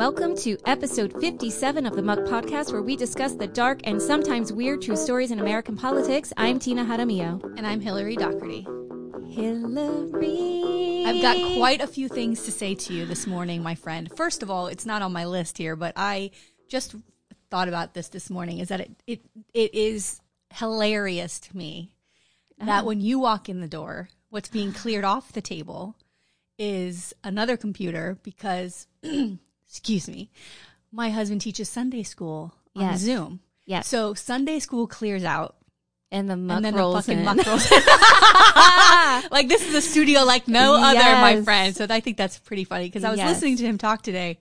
Welcome to episode 57 of the Muck Podcast, where we discuss the dark and sometimes weird true stories in American politics. I'm Tina Jaramillo. And I'm Hillary Doherty. Hillary. I've got quite a few things to say to you this morning, my friend. First of all, it's not on my list here, but I just thought about this this morning is that it, it, it is hilarious to me that oh. when you walk in the door, what's being cleared off the table is another computer because, excuse me, my husband teaches Sunday school on Yes. Zoom. Yeah. So Sunday school clears out And the muck and then rolls the fucking in. muck rolls. like this is a studio like no other, my friend. So I think that's pretty funny because I was Yes. listening to him talk today,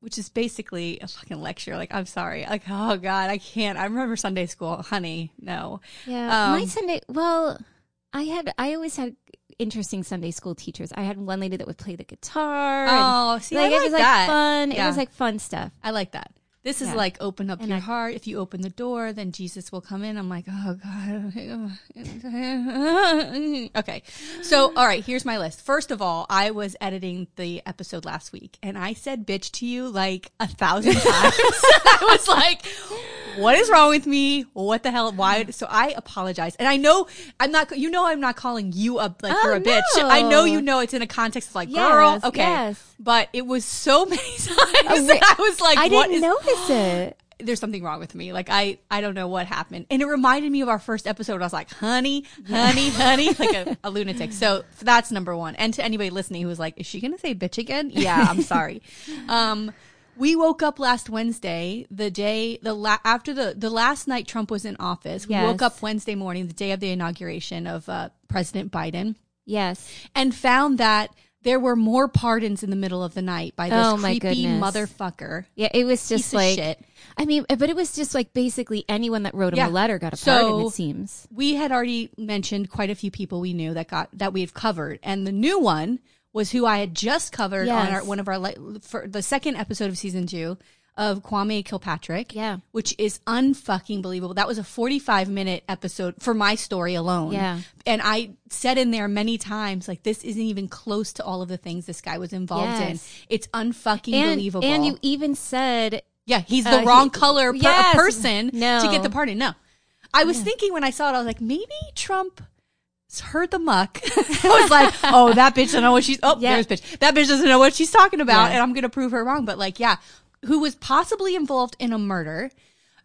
which is basically a fucking lecture. Like I'm sorry, like oh god, I can't. I remember Sunday school, honey. No, Yeah, my Um, Sunday. Well, I had. I always had interesting Sunday school teachers. I had one lady that would play the guitar. oh see, like I it like was like that. fun. It was like fun stuff. I like that. This is Yeah. like open up And your I- heart. If you open the door, then Jesus will come in. I'm like, oh God. okay. So, all right, here's my list. First of all, I was editing the episode last week and I said bitch to you like a thousand times. I was like, what is wrong with me? What the hell? Why? So I apologize. And I know I'm not, you know, I'm not calling you a, like, Oh, you're a bitch. no. I know you know it's in a context of like, girl. Okay. yes. But it was so many times re- that I was like, I what didn't is notice it. there's something wrong with me. Like I, I don't know what happened. And it reminded me of our first episode. I was like, honey, honey, honey, like a, a lunatic. So that's number one. And to anybody listening who was like, is she going to say bitch again? Yeah, I'm sorry. um, we woke up last Wednesday, the day, the la- after the, the last night Trump was in office. We Yes. woke up Wednesday morning, the day of the inauguration of, uh, President Biden Yes. and found that there were more pardons in the middle of the night by this Oh, my creepy motherfucker. Yeah, it was just like. shit. I mean, but it was just like basically anyone that wrote him Yeah. a letter got a So- pardon. It seems. we had already mentioned quite a few people we knew that got that we've covered, and the new one was who I had just covered on our, one of our for the second episode of season two of Kwame Kilpatrick. Yeah. which is unfucking believable. That was a forty-five minute episode for my story alone. Yeah. and I said in there many times like this isn't even close to all of the things this guy was involved Yes. in. It's unfucking And believable. and you even said Yeah, he's Uh, the wrong he- color per- yes. person No. to get the pardon. No. I was thinking when I saw it, I was like, maybe Trump heard the muck. I was like, oh, that bitch doesn't know what she's, oh, Yeah. there's bitch. That bitch doesn't know what she's talking about. Yeah. And I'm going to prove her wrong. But like, yeah, who was possibly involved in a murder,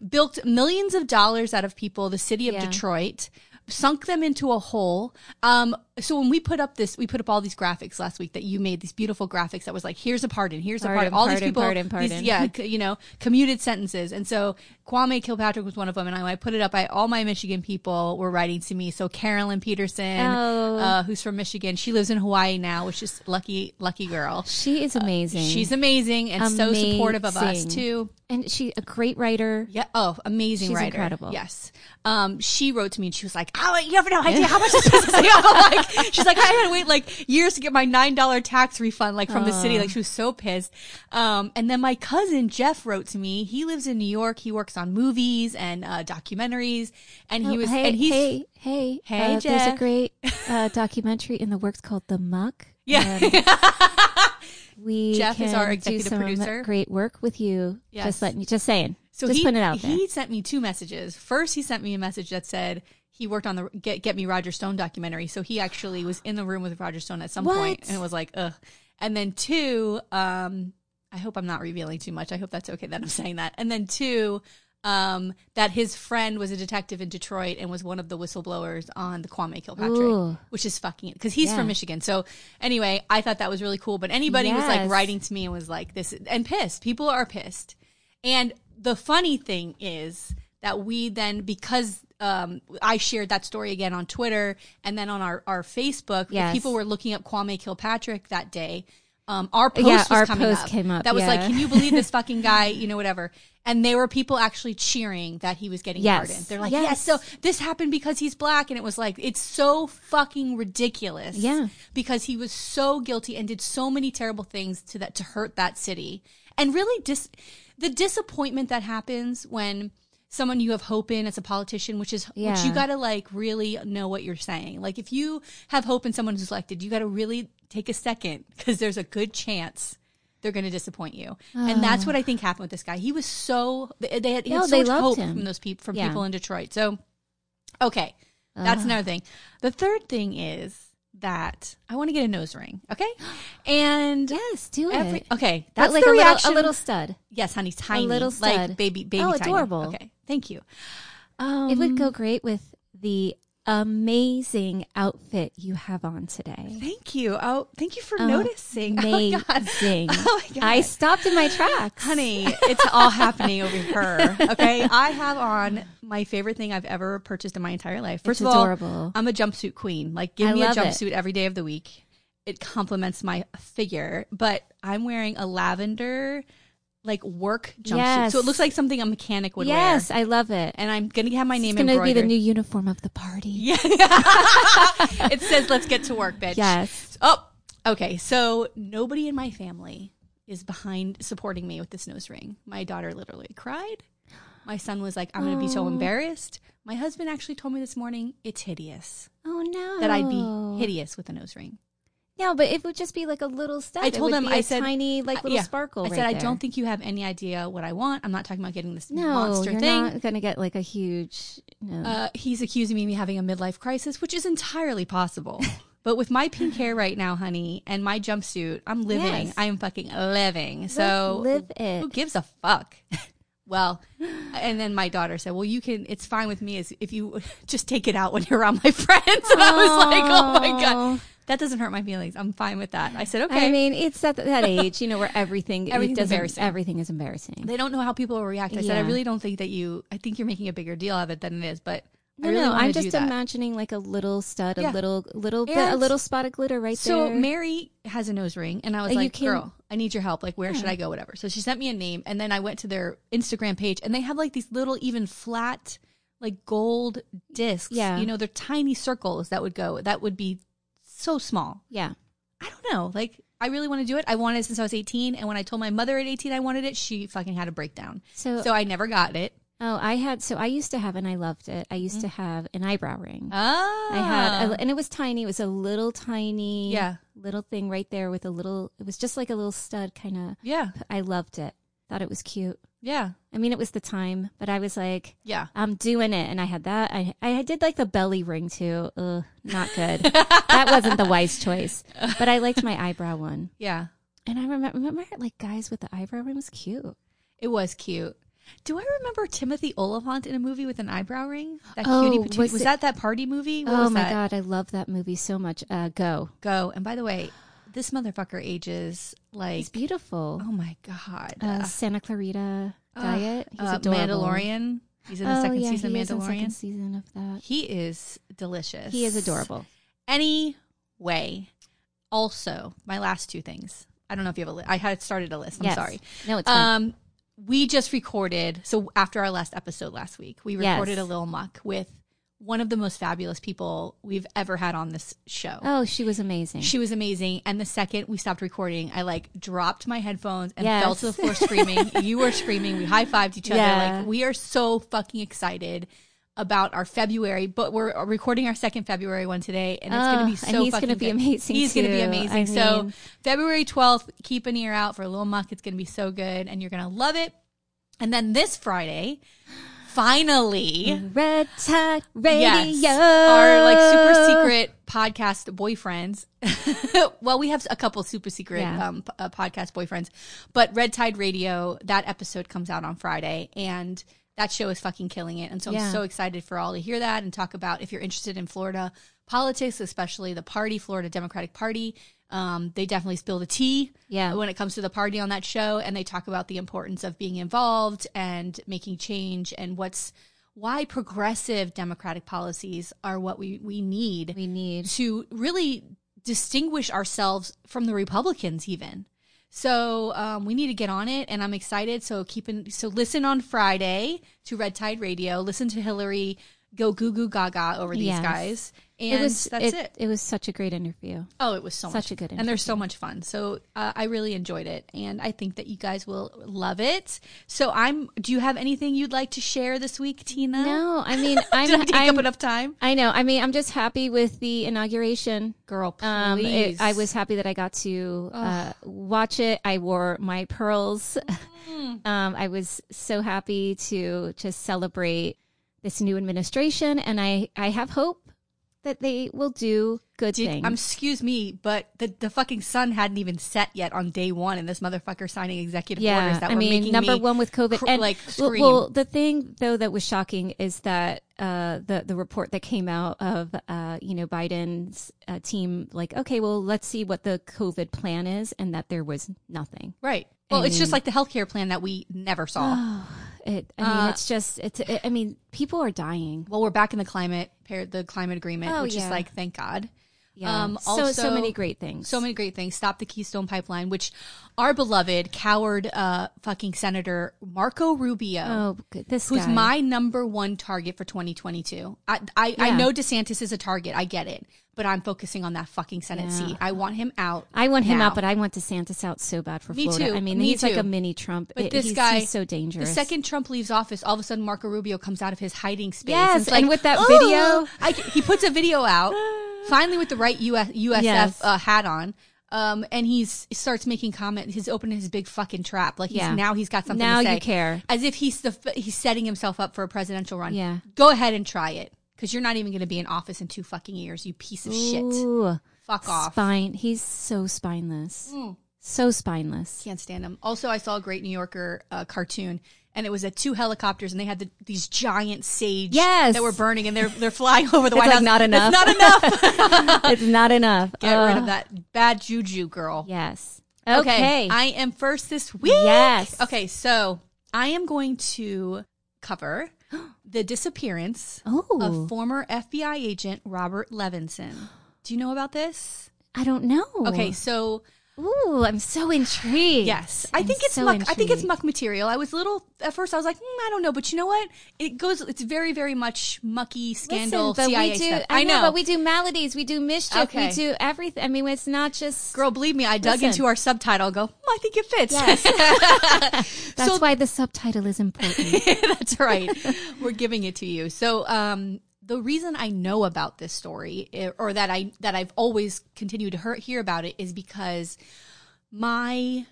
bilked millions of dollars out of people, the city of Yeah. Detroit, sunk them into a hole. Um, so when we put up this, we put up all these graphics last week that you made, these beautiful graphics that was like, here's a pardon, here's a Pardon, pardon. All these people, pardon, these- pardon. yeah, you know, commuted sentences. And so Kwame Kilpatrick was one of them. And I put it up. I, all my Michigan people were writing to me. So Carolyn Peterson, Oh. uh, who's from Michigan, she lives in Hawaii now, which is lucky, lucky girl. she is amazing. She's amazing and so supportive of us too. and she a great writer. Yeah. Oh, amazing She's writer. incredible. Yes. Um, she wrote to me and she was like, "Oh, you have no idea how much this is." I'm like, she's like, I had to wait like years to get my nine dollar tax refund, like from the city. Like she was so pissed. Um, and then my cousin Jeff wrote to me. He lives in New York. He works on movies and uh, documentaries, and he Oh, was hey, and he's hey, hey, Hey, uh, There's a great uh, documentary in the works called The Muck. yeah. We Jeff is can our do executive some producer. Great work with you. Yes. Just letting you, just saying. So just he, putting it out there. he sent me two messages. First, he sent me a message that said he worked on the Get, Get Me Roger Stone documentary. So he actually was in the room with Roger Stone at some What? point, and it was like, ugh. And then two, um, I hope I'm not revealing too much. I hope that's okay that I'm saying that. And then two, um, that his friend was a detective in Detroit and was one of the whistleblowers on the Kwame Kilpatrick, Ooh. which is fucking because he's Yeah. from Michigan. So anyway, I thought that was really cool. But anybody was like Yes. writing to me and was like this and pissed. People are pissed. And the funny thing is that we then, because um, I shared that story again on Twitter and then on our, our Facebook, Yes. people were looking up Kwame Kilpatrick that day. Um, our post Yeah, was our coming post up. came up, That was like, can you believe this fucking guy? You know, whatever. And there were people actually cheering that he was getting Yes. pardoned. They're like, Yes. yes. so this happened because he's black. And it was like, it's so fucking ridiculous. Yeah. Because he was so guilty and did so many terrible things to that, to hurt that city. And really dis, the disappointment that happens when someone you have hope in as a politician, which is, which you gotta like really know what you're saying. Like if you have hope in someone who's elected, you gotta really take a second because there's a good chance they're going to disappoint you. And that's what I think happened with this guy. He was so they they had, he had No, so they much hope him. from those people from Yeah. people in Detroit. So okay, that's another thing. The third thing is that I want to get a nose ring. Okay, and Yes, do every it. okay, But that's like the a little, reaction. a little stud. yes, honey, tiny, little like stud. baby, baby, Oh, tiny. adorable. Okay, thank you. Um, It would go great with the amazing outfit you have on today. Thank you. Oh, thank you for oh, noticing. Amazing. Oh my god. Oh my god. I stopped in my tracks. Honey, it's all happening over here. Okay, I have on my favorite thing I've ever purchased in my entire life. First It's of all. I'm a jumpsuit queen. Like, give I me a love it. jumpsuit every day of the week. It complements my figure. But I'm wearing a lavender, like work jumpsuit, Yes. so it looks like something a mechanic would yes, wear. I love it. And I'm gonna have my name It's going to be the new uniform of the party. Yeah. it says, "Let's get to work, bitch." Yes. Oh, okay. So nobody in my family is behind supporting me with this nose ring. My daughter literally cried. My son was like, I'm going to be so embarrassed. My husband actually told me this morning it's hideous Oh no. that I'd be hideous with a nose ring. No, but it would just be like a little stud. I told him, I said, tiny like little Yeah. sparkle. I right said, I there. don't think you have any idea what I want. I'm not talking about getting this No, monster you're thing. not going to get like a huge. No. Uh, he's accusing me of having a midlife crisis, which is entirely possible. but with my pink hair right now, honey, and my jumpsuit, I'm living. Yes. I am fucking living. So live it. who gives a fuck? well, and then my daughter said, "Well, you can. It's fine with me as if you just take it out when you're around my friends." And I was like, "Oh my god, that doesn't hurt my feelings. I'm fine with that." I said, "Okay." I mean, it's at that age, you know, where everything Everything's embarrassing. Everything is embarrassing. they don't know how people will react. I said, "I really don't think that you. I think you're making a bigger deal out of it than it is." But No, I really no, I'm just imagining like a little stud, Yeah. a little, little bit, a little spot of glitter right So there. So Mary has a nose ring, and I was you like, can- "Girl, I need your help. Like, where should I go? Whatever." So she sent me a name, and then I went to their Instagram page, and they have like these little, even flat, like gold discs. Yeah. you know, they're tiny circles that would go. That would be so small. yeah, I don't know. Like, I really want to do it. I wanted it since I was 18, and when I told my mother at 18 I wanted it, she fucking had a breakdown. So, So I never got it. oh, I had, so I used to have, and I loved it. I used to have an eyebrow ring. Ah, I had, a, and it was tiny. It was a little tiny, Yeah. little thing right there with a little. It was just like a little stud, kind of. yeah, I loved it. Thought it was cute. Yeah, I mean, it was the time, but I was like, yeah. I'm doing it, and I had that. I I did like the belly ring too. Ugh, not good. that wasn't the wise choice. But I liked my eyebrow one, Yeah, and I remember remember like guys with the eyebrow ring was cute. it was cute. Do I remember Timothy Olyphant in a movie with an eyebrow ring? That Oh, cutie patootie. was Was, that that party movie? What oh my that? god, I love that movie so much. Uh, go, Go. And by the way, this motherfucker ages like he's beautiful. oh my god. Uh, Santa Clarita Diet. He's Uh, adorable. Mandalorian. He's in the oh second yeah, season he of is in Mandalorian. second season of that. He is delicious. He is adorable. Anyway, also my last two things. I don't know if you have a list. I had started a list. I'm Yes. sorry. No, it's fine. Um, we just recorded. So after our last episode last week, we Yes. recorded a little muck with one of the most fabulous people we've ever had on this show. oh, she was amazing. She was amazing. And the second we stopped recording, I like dropped my headphones and Yes. fell to the floor screaming. you were screaming. We high fived each other. Yeah. Like we are so fucking excited about our February, but we're recording our second February one today, and it's going to be Oh, so. and he's fucking gonna be amazing, He's going to be amazing. I so mean- February twelfth, keep an ear out for a little muck. It's going to be so good, and you're going to love it. And then this Friday, finally, Red Tide Radio. Yes, our like super secret podcast boyfriends. well, we have a couple super secret Yeah. um, p- uh, podcast boyfriends, but Red Tide Radio. That episode comes out on Friday, and that show is fucking killing it. And so Yeah. I'm so excited for all to hear that and talk about if you're interested in Florida politics, especially the party, Florida Democratic Party. Um, they definitely spill the tea Yeah. when it comes to the party on that show, and they talk about the importance of being involved and making change and what's why progressive democratic policies are what we, we need We need. to really distinguish ourselves from the Republicans even. So um, we need to get on it, and I'm excited. So keep in, so listen on Friday to Red Tide Radio. Listen to Hillary go goo goo gaga over these Yes. guys. And it was that's it, it, was such a great interview. Oh, it was so Such much a good and they're so much fun. So uh, I really enjoyed it, and I think that you guys will love it. So I'm. Do you have anything you'd like to share this week, Tina? No, I mean I'm, Did I take I'm up enough time, I know. I mean, I'm just happy with the inauguration. girl? Please. Um, it, I was happy that I got to uh, watch it. I wore my pearls. Mm. um, I was so happy to just celebrate this new administration, and I I have hope that they will do good Did, things. um, excuse me, but the, the fucking sun hadn't even set yet on day one, and this motherfucker signing executive orders yeah, that I were mean, making number me one with COVID, cr- and like well, scream. well, the thing though that was shocking is that uh, the the report that came out of uh, you know Biden's uh, team, like, okay, well, let's see what the COVID plan is, and that there was nothing. right. Well, it's just like the healthcare plan that we never saw. It, I mean, it's just, it's. It, I mean, people are dying. well, we're back in the climate, the climate agreement, Oh, which is like thank God. Yeah, Um, so so many great things. So many great things. Stop the Keystone Pipeline, which our beloved coward uh, fucking Senator Marco Rubio, Oh, good. this who's guy. my number one target for 2022. I I, I know DeSantis is a target. I get it, but I'm focusing on that fucking Senate Yeah. seat. I want him out. I want him now. out, but I want DeSantis out so bad for Me Florida. too. I mean, Me he's like a mini Trump. But It- this he's, guy, he's so dangerous. The second Trump leaves office, all of a sudden Marco Rubio comes out of his hiding space. Yes, it's and with that "Oh!" video- I, he puts a video out, finally with the right US, USF Yes. uh, hat on. Um, and he's he starts making comment. He's opening his big fucking trap. Like he's Yeah. now he's got something. Now to say, you care. as if he's the he's setting himself up for a presidential run. Yeah. go ahead and try it because you're not even going to be in office in two fucking years. You piece of shit. Fuck off. spine. He's so spineless. So spineless. Can't stand him. Also, I saw a great New Yorker uh, cartoon, and it was at two helicopters, and they had the, these giant sage Yes. that were burning, and they're they're flying over the White like House. not enough. It's not enough. it's not enough. Get rid of that bad juju, girl. Yes. Okay. I am first this week. Yes. Okay, so I am going to cover the disappearance oh, of former FBI agent Robert Levinson. Do you know about this? I don't know. Okay, so Ooh, I'm so intrigued. Yes, I I'm think it's so muck. I think it's muck material. I was a little at first. I was like, mm, I don't know, but you know what? It goes. It's very, very much mucky scandal Listen, but CIA we do. stuff. I, know, but we do maladies. We do mischief. Okay. We do everything. I mean, it's not just. Girl, believe me, I dug Listen. into our subtitle. Go, "Hmm, I think it fits. Yes. That's So- why the subtitle is important. That's right. We're giving it to you. So, um, the reason I know about this story, or that I that I've always continued to hear, about it, is because my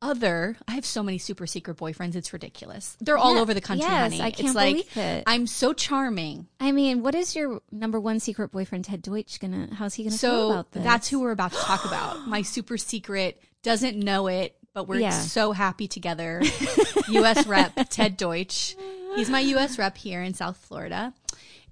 other I have so many super secret boyfriends. It's ridiculous. They're all over the country, Yes, honey. I can't like believe it. I'm so charming. I mean, what is your number one secret boyfriend, Ted Deutch, gonna? How's he gonna feel about this? that's who we're about to talk about. My super secret doesn't know it, but we're Yeah. so happy together. U.S. Rep Ted Deutch. He's my U.S. Rep here in South Florida,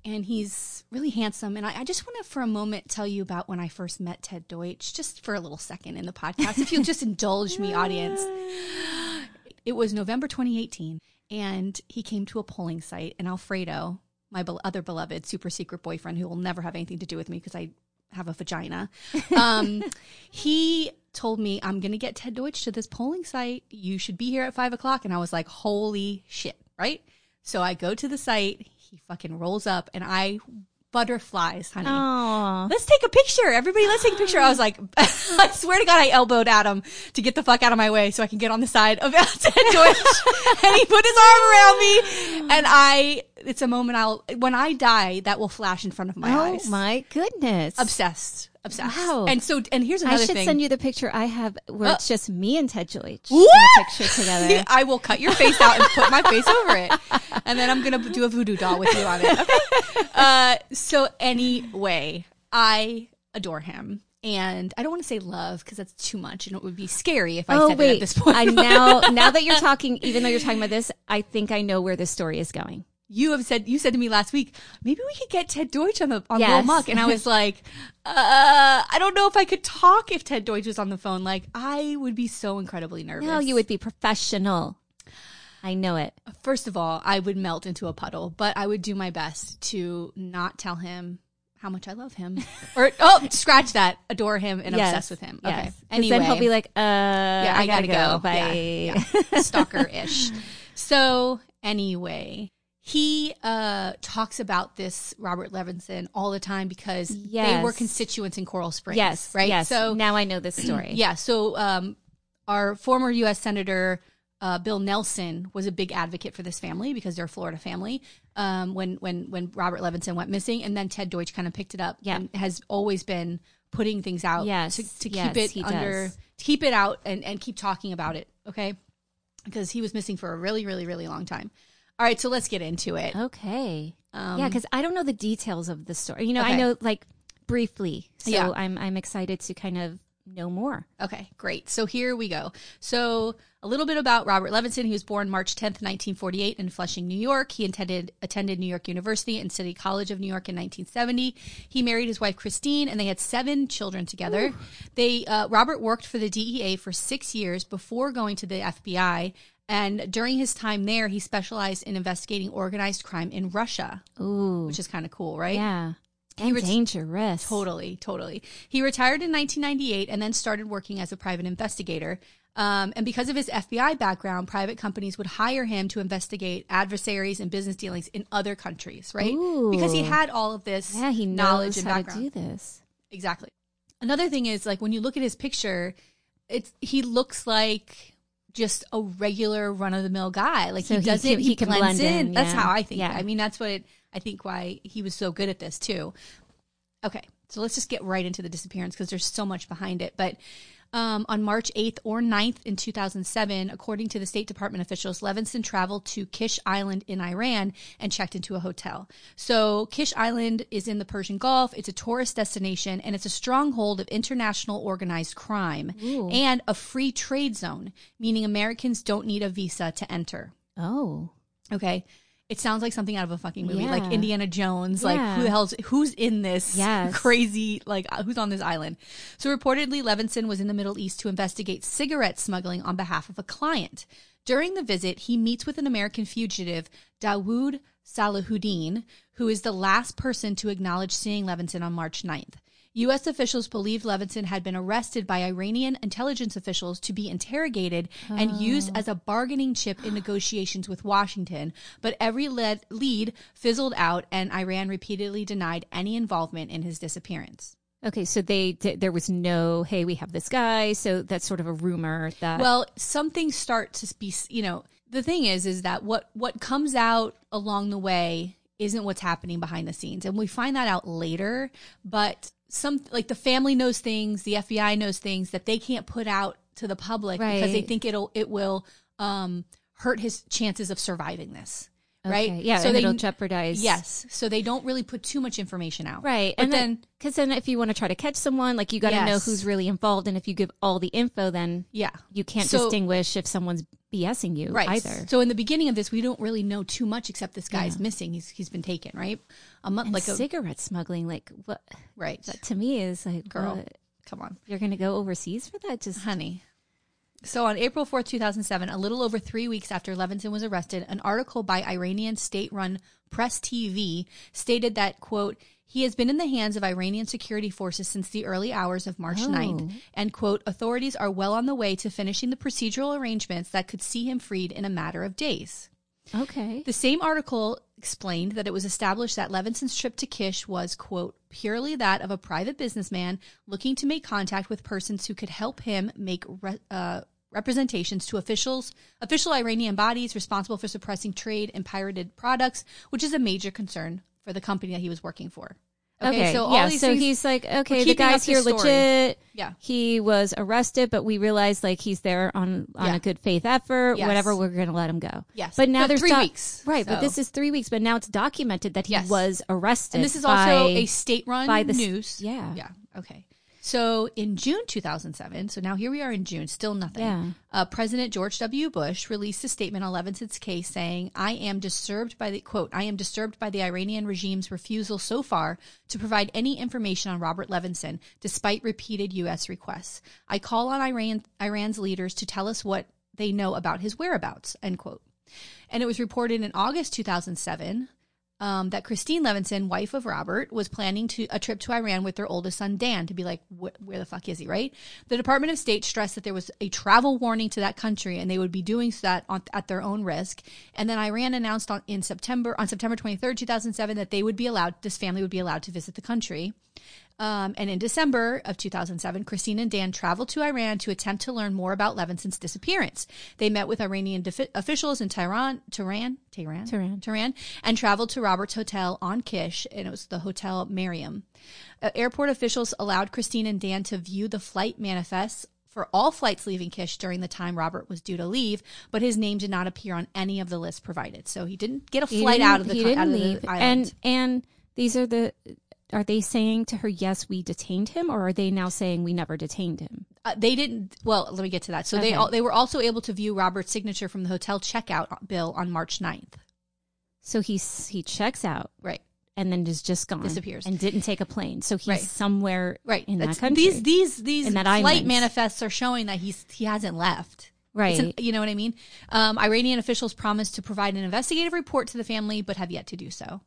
and he's really handsome. And I, I just want to, for a moment, tell you about when I first met Ted Deutch, just for a little second in the podcast, if you'll just indulge me, audience. It was November 2018, and he came to a polling site, and Alfredo, my bel other beloved super secret boyfriend, who will never have anything to do with me because I have a vagina, um, he told me, I'm going to get Ted Deutch to this polling site. You should be here at five o'clock. And I was like, holy shit, right? So I go to the site. He fucking rolls up, and I butterflies, honey. Oh, Let's take a picture. Everybody, let's take a picture. I was like, I swear to God, I elbowed Adam to get the fuck out of my way so I can get on the side of Ted Deutch. and he put his arm around me. And I, it's a moment I'll, when I die, that will flash in front of my oh eyes. Oh my goodness! Obsessed. Obsessed. Wow. And so, and here's another thing. I should thing. send you the picture I have where it's just me and Ted Deutch in What? a picture together. I will cut your face out and put my face over it. And then I'm going to do a voodoo doll with you on it. Okay. Uh, so anyway, I adore him. And I don't want to say love because that's too much and it would be scary if I oh said wait, it at this point. I now now that you're talking, even though you're talking about this, I think I know where this story is going. You have said, you said to me last week, maybe we could get Ted Deutch on the, on Yes. Lil Muck. And I was like, uh, I don't know if I could talk if Ted Deutch was on the phone. Like I would be so incredibly nervous. No, you would be professional. I know it. First of all, I would melt into a puddle, but I would do my best to not tell him how much I love him. or oh, scratch that, adore him and Yes. obsessed with him. Yes. Okay. Anyway, then he'll be like, uh, yeah, I, gotta, go. Bye. Yeah, yeah. Stalker ish. So anyway, he uh, talks about this Robert Levinson all the time because they were constituents in Coral Springs. Yes. right. Yes. So now I know this story. yeah, so um, our former U.S. Senator uh, Bill Nelson was a big advocate for this family because they're a Florida family. Um, when when when Robert Levinson went missing, and then Ted Deutch kind of picked it up. Yeah. and has always been putting things out. Yes, to, to yes, keep it under, does. keep it out, and and keep talking about it. Okay, because he was missing for a really really really long time. All right, so let's get into it. Okay. Um, yeah, because I don't know the details of the story. You know, I know like briefly. So Yeah. I'm I'm excited to kind of know more. Okay, great. So here we go. So a little bit about Robert Levinson. He was born March 10th, 1948 in Flushing, New York. He attended, attended New York University and City College of New York in 1970. He married his wife Christine and they had seven children together. They uh, Robert worked for the DEA for six years before going to the FBI. And during his time there, he specialized in investigating organized crime in Russia, Ooh. which is kind of cool, right? yeah. And ret- dangerous. Totally, totally. He retired in 1998 and then started working as a private investigator. Um, and because of his FBI background, private companies would hire him to investigate adversaries and business dealings in other countries, right? Ooh. Because he had all of this Yeah, he knowledge and background. to do this. Exactly. Another thing is like when you look at his picture, it's he looks like just a regular run of the mill guy. Like So he he doesn't can- he, he can blends blend in. in, That's yeah. how I think. Yeah. I mean that's what it, I think why he was so good at this too. Okay, so let's just get right into the disappearance because there's so much behind it. But um, on March 8th or 9th in 2007, according to the State Department officials, Levinson traveled to Kish Island in Iran and checked into a hotel. So, Kish Island is in the Persian Gulf. It's a tourist destination and it's a stronghold of international organized crime and a free trade zone, meaning Americans don't need a visa to enter. Oh. Okay. It sounds like something out of a fucking movie, Yeah. like Indiana Jones. Like, Yeah. who the hell's who's in this Yes. crazy? Like, uh, who's on this island? So, reportedly, Levinson was in the Middle East to investigate cigarette smuggling on behalf of a client. During the visit, he meets with an American fugitive, Dawood Salahuddin, who is the last person to acknowledge seeing Levinson on March 9th. U.S. officials believed Levinson had been arrested by Iranian intelligence officials to be interrogated and oh. used as a bargaining chip in negotiations with Washington. But every lead, lead fizzled out, and Iran repeatedly denied any involvement in his disappearance. Okay, so they th- there was no, hey, we have this guy. So that's sort of a rumor that Well, some things start to be, you know, the thing is, is that what what comes out along the way isn't what's happening behind the scenes, and we find that out later. But some, like the family knows things, the FBI knows things that they can't put out to the public because they think it'll it will um, hurt his chances of surviving this, right? Okay, Yeah, so they it'll jeopardize. yes, so they don't really put too much information out, Right. But and then, because then if you want to try to catch someone, like you got to know who's really involved. And if you give all the info, then yeah, you can't So- distinguish if someone's BSing you right. either. So in the beginning of this, we don't really know too much except this guy's missing. He's he's been taken, right? A month And like a cigarette smuggling, like what right. that to me is like, Girl. what? Come on, you're going to go overseas for that? Just honey. So on April 4th, 2007, a little over three weeks after Levinson was arrested, an article by Iranian state-run Press TV stated that, quote, he has been in the hands of Iranian security forces since the early hours of March Oh. 9th, and, quote, authorities are well on the way to finishing the procedural arrangements that could see him freed in a matter of days. okay. The same article explained that it was established that Levinson's trip to Kish was, quote, purely that of a private businessman looking to make contact with persons who could help him make re- uh, representations to officials, official Iranian bodies responsible for suppressing trade in pirated products, which is a major concern for the company that he was working for. Okay, so all yeah, these so things, he's like, okay, the guy's here story. legit. yeah, He was arrested, but we realized like he's there on on Yeah. a good faith effort. Yes. Whatever, we're going to let him go. Yes. but now But there's three doc- weeks, right? But this is three weeks. But now it's documented that he Yes. was arrested. and this is by- also a state-run by the news. yeah. yeah, okay. So in June 2007, so now here we are in June, still nothing. Yeah. Uh, President George W. Bush released a statement on Levinson's case saying, I am disturbed by the quote, I am disturbed by the Iranian regime's refusal so far to provide any information on Robert Levinson, despite repeated U.S. requests. I call on Iran, Iran's leaders to tell us what they know about his whereabouts, end quote. And it was reported in August 2007 um, that Christine Levinson, wife of Robert, was planning to a trip to Iran with their oldest son Dan to be like, where the fuck is he? Right? The Department of State stressed that there was a travel warning to that country, and they would be doing that on, at their own risk. And then Iran announced on in September on September twenty third, two thousand seven, that they would be allowed, this family would be allowed to visit the country. Um, and in December of 2007, Christine and Dan traveled to Iran to attempt to learn more about Levinson's disappearance. They met with Iranian defi- officials in Tehran, Tehran, Tehran, Tehran. Tehran, and traveled to Robert's hotel on Kish, and it was the Hotel Mariam. Uh, airport officials allowed Christine and Dan to view the flight manifests for all flights leaving Kish during the time Robert was due to leave, but his name did not appear on any of the lists provided. So he didn't get a flight out of the he didn't the leave. island. And and these are the are they saying to her yes we detained him or are they now saying we never detained him? Uh, they didn't. Well, let me get to that. So they Okay. all, they were also able to view Robert's signature from the hotel checkout bill on March 9th. So he's he checks out Right. and then is just gone. Disappears. and didn't take a plane. So he's Right. somewhere Right. in That's- that country. These these these flight island. manifests are showing that he's he hasn't left. right. An- you know what I mean? Um, Iranian officials promised to provide an investigative report to the family, but have yet to do so.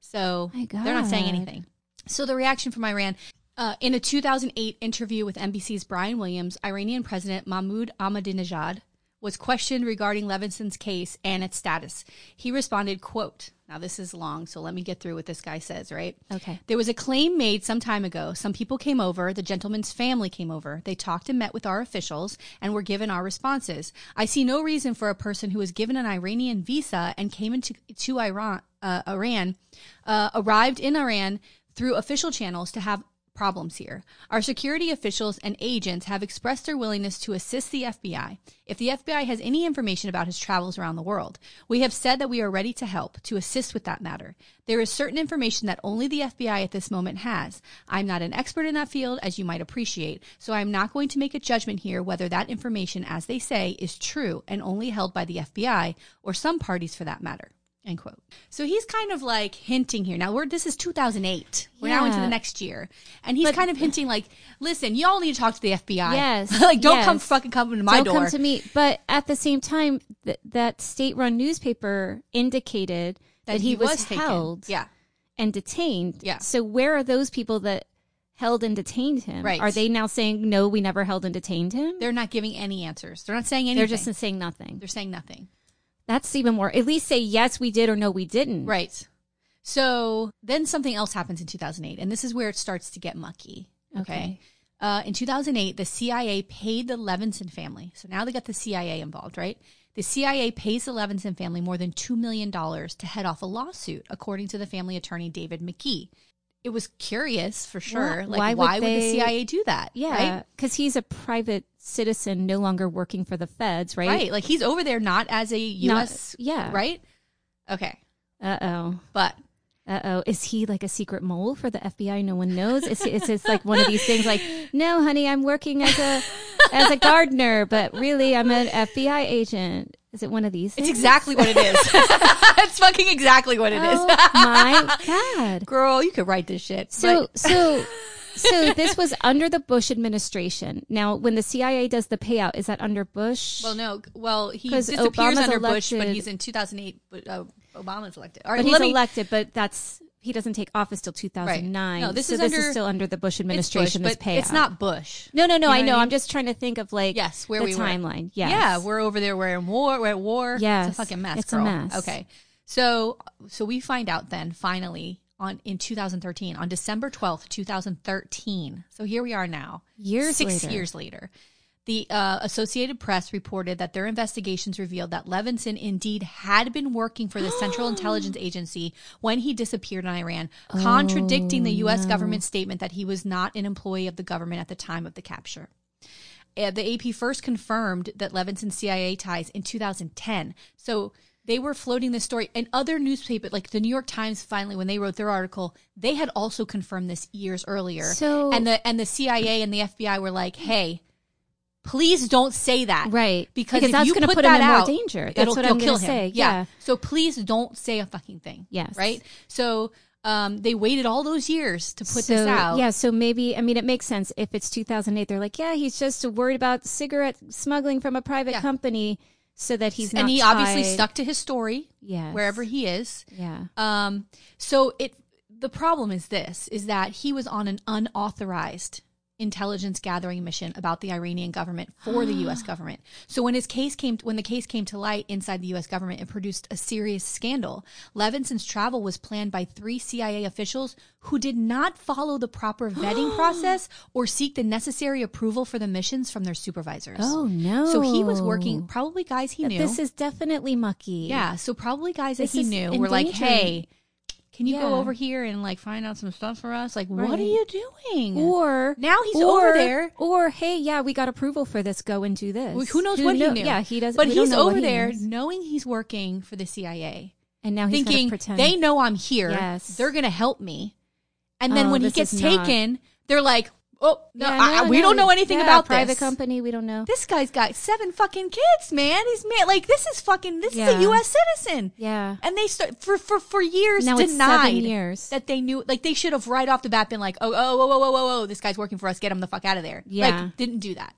So they're not saying anything. So the reaction from Iran. Uh, in a 2008 interview with NBC's Brian Williams, Iranian President Mahmoud Ahmadinejad was questioned regarding Levinson's case and its status. He responded, quote, now this is long, so let me get through what this guy says, right? Okay. There was a claim made some time ago. Some people came over. The gentleman's family came over. They talked and met with our officials and were given our responses. I see no reason for a person who was given an Iranian visa and came into to Iran, uh, Iran, uh, arrived in Iran through official channels to have problems here. Our security officials and agents have expressed their willingness to assist the FBI if the FBI has any information about his travels around the world. We have said that we are ready to help, to assist with that matter. There is certain information that only the FBI at this moment has. I'm not an expert in that field, as you might appreciate, so I'm not going to make a judgment here whether that information, as they say, is true and only held by the FBI or some parties for that matter. End quote. So he's kind of like hinting here. Now we're this is 2008. We're now into the next year, and he's But- kind of hinting like, "Listen, y'all need to talk to the FBI. Yes, like don't come fucking come to my door. Don't door. come to me. But at the same time, th- that state-run newspaper indicated that, he, was, taken. held Yeah, and detained. Yeah. So where are those people that held and detained him? Right. Are they now saying no? We never held and detained him. they're not giving any answers. They're not saying anything. They're just saying nothing. they're saying nothing. That's even more. At least say yes, we did, or no, we didn't. Right. So then something else happens in 2008, and this is where it starts to get mucky. Okay. Okay. Uh, in 2008, the CIA paid the Levinson family. So now they got the CIA involved, right? The CIA pays the Levinson family more than $2 million to head off a lawsuit, according to the family attorney David McGee. It was curious for sure. Why- like, why why would would, the CIA do that? Yeah, Right? because he's a private citizen, no longer working for the feds, right? Right. Like, he's over there not as a U.S. yeah. Right? Okay. Uh oh. But Uh oh. Is he like a secret mole for the FBI? No one knows. Is it's it's like one of these things like, no, honey, I'm working as a as a gardener, but really I'm an FBI agent. Is it one of these? it's exactly what it is. it's fucking exactly what it is. Oh my god. Girl, you could write this shit. So But- so so this was under the Bush administration. Now, when the CIA does the payout, is that under Bush? well, no. Well, he disappears Obama's under Bush, but he's in 2008. But uh, Obama's elected. All right, but he's me- elected. But that's he doesn't take office till 2009. No, this so is this under- is still under the Bush administration. Bush, this but payout. it's not Bush. No, no, no. You I know know. what I I'm mean? just trying to think of like Yes, where the we timeline. Yes. Yeah, we're over there. We're in war. We're at war. Yes, it's a fucking mess. it's a mess. Okay, so so we find out then finally on in 2013 on December 12th, 2013. So here we are now, Years six later. years later. The uh, Associated Press reported that their investigations revealed that Levinson indeed had been working for the Central Intelligence Agency when he disappeared in Iran, contradicting the U.S. government statement that he was not an employee of the government at the time of the capture. Uh, the AP first confirmed that Levinson's CIA ties in 2010. So they were floating this story, and other newspapers, like the New York Times, finally when they wrote their article, they had also confirmed this years earlier. So- and the and the CIA and the FBI were like, "Hey, please don't say that, Right. Because, Because that's you gonna put, put him that in more out, danger. That's it'll- what you'll I'm kill him. say. Yeah. Yeah. So please don't say a fucking thing. Yes. Right. So um, they waited all those years to put so, this out. Yeah, so maybe I mean it makes sense if it's 2008. They're like, yeah, he's just worried about cigarette smuggling from a private Yeah. company. So that he's not and he obviously stuck to his story Yes. wherever he is. Yeah. Um, so it the problem is this is that he was on an unauthorized intelligence gathering mission about the Iranian government for the US ah. government. So when his case came when the case came to light inside the US government it produced a serious scandal. Levinson's travel was planned by 3 CIA officials who did not follow the proper vetting process or seek the necessary approval for the missions from their supervisors. Oh no. So he was working probably guys he knew. This is definitely mucky. Yeah, so probably guys that he knew were like, "Hey, can you go over here and like find out some stuff for us? Like, what are you doing?" Or Now he's or, over there. Or hey, yeah, we got approval for this. Go and do this. Well, Who knows what know- he knew? Yeah, he does. But he's over he there knowing he's working for the CIA, and now he's thinking pretend. they know I'm here. Yes. They're going to help me. And then Oh, when he gets is not- taken, they're like, "Oh, no, Yeah, I, I- no, we no, don't know anything yeah, about private this." company. We don't know. This guy's got seven fucking kids, man. He's man, like this is fucking. This is a U.S. citizen. Yeah. And they start for for for years Now denied years. that they knew. Like they should have right off the bat been like, oh oh oh oh oh oh, oh this guy's working for us. Get him the fuck out of there. Yeah. Like didn't do that.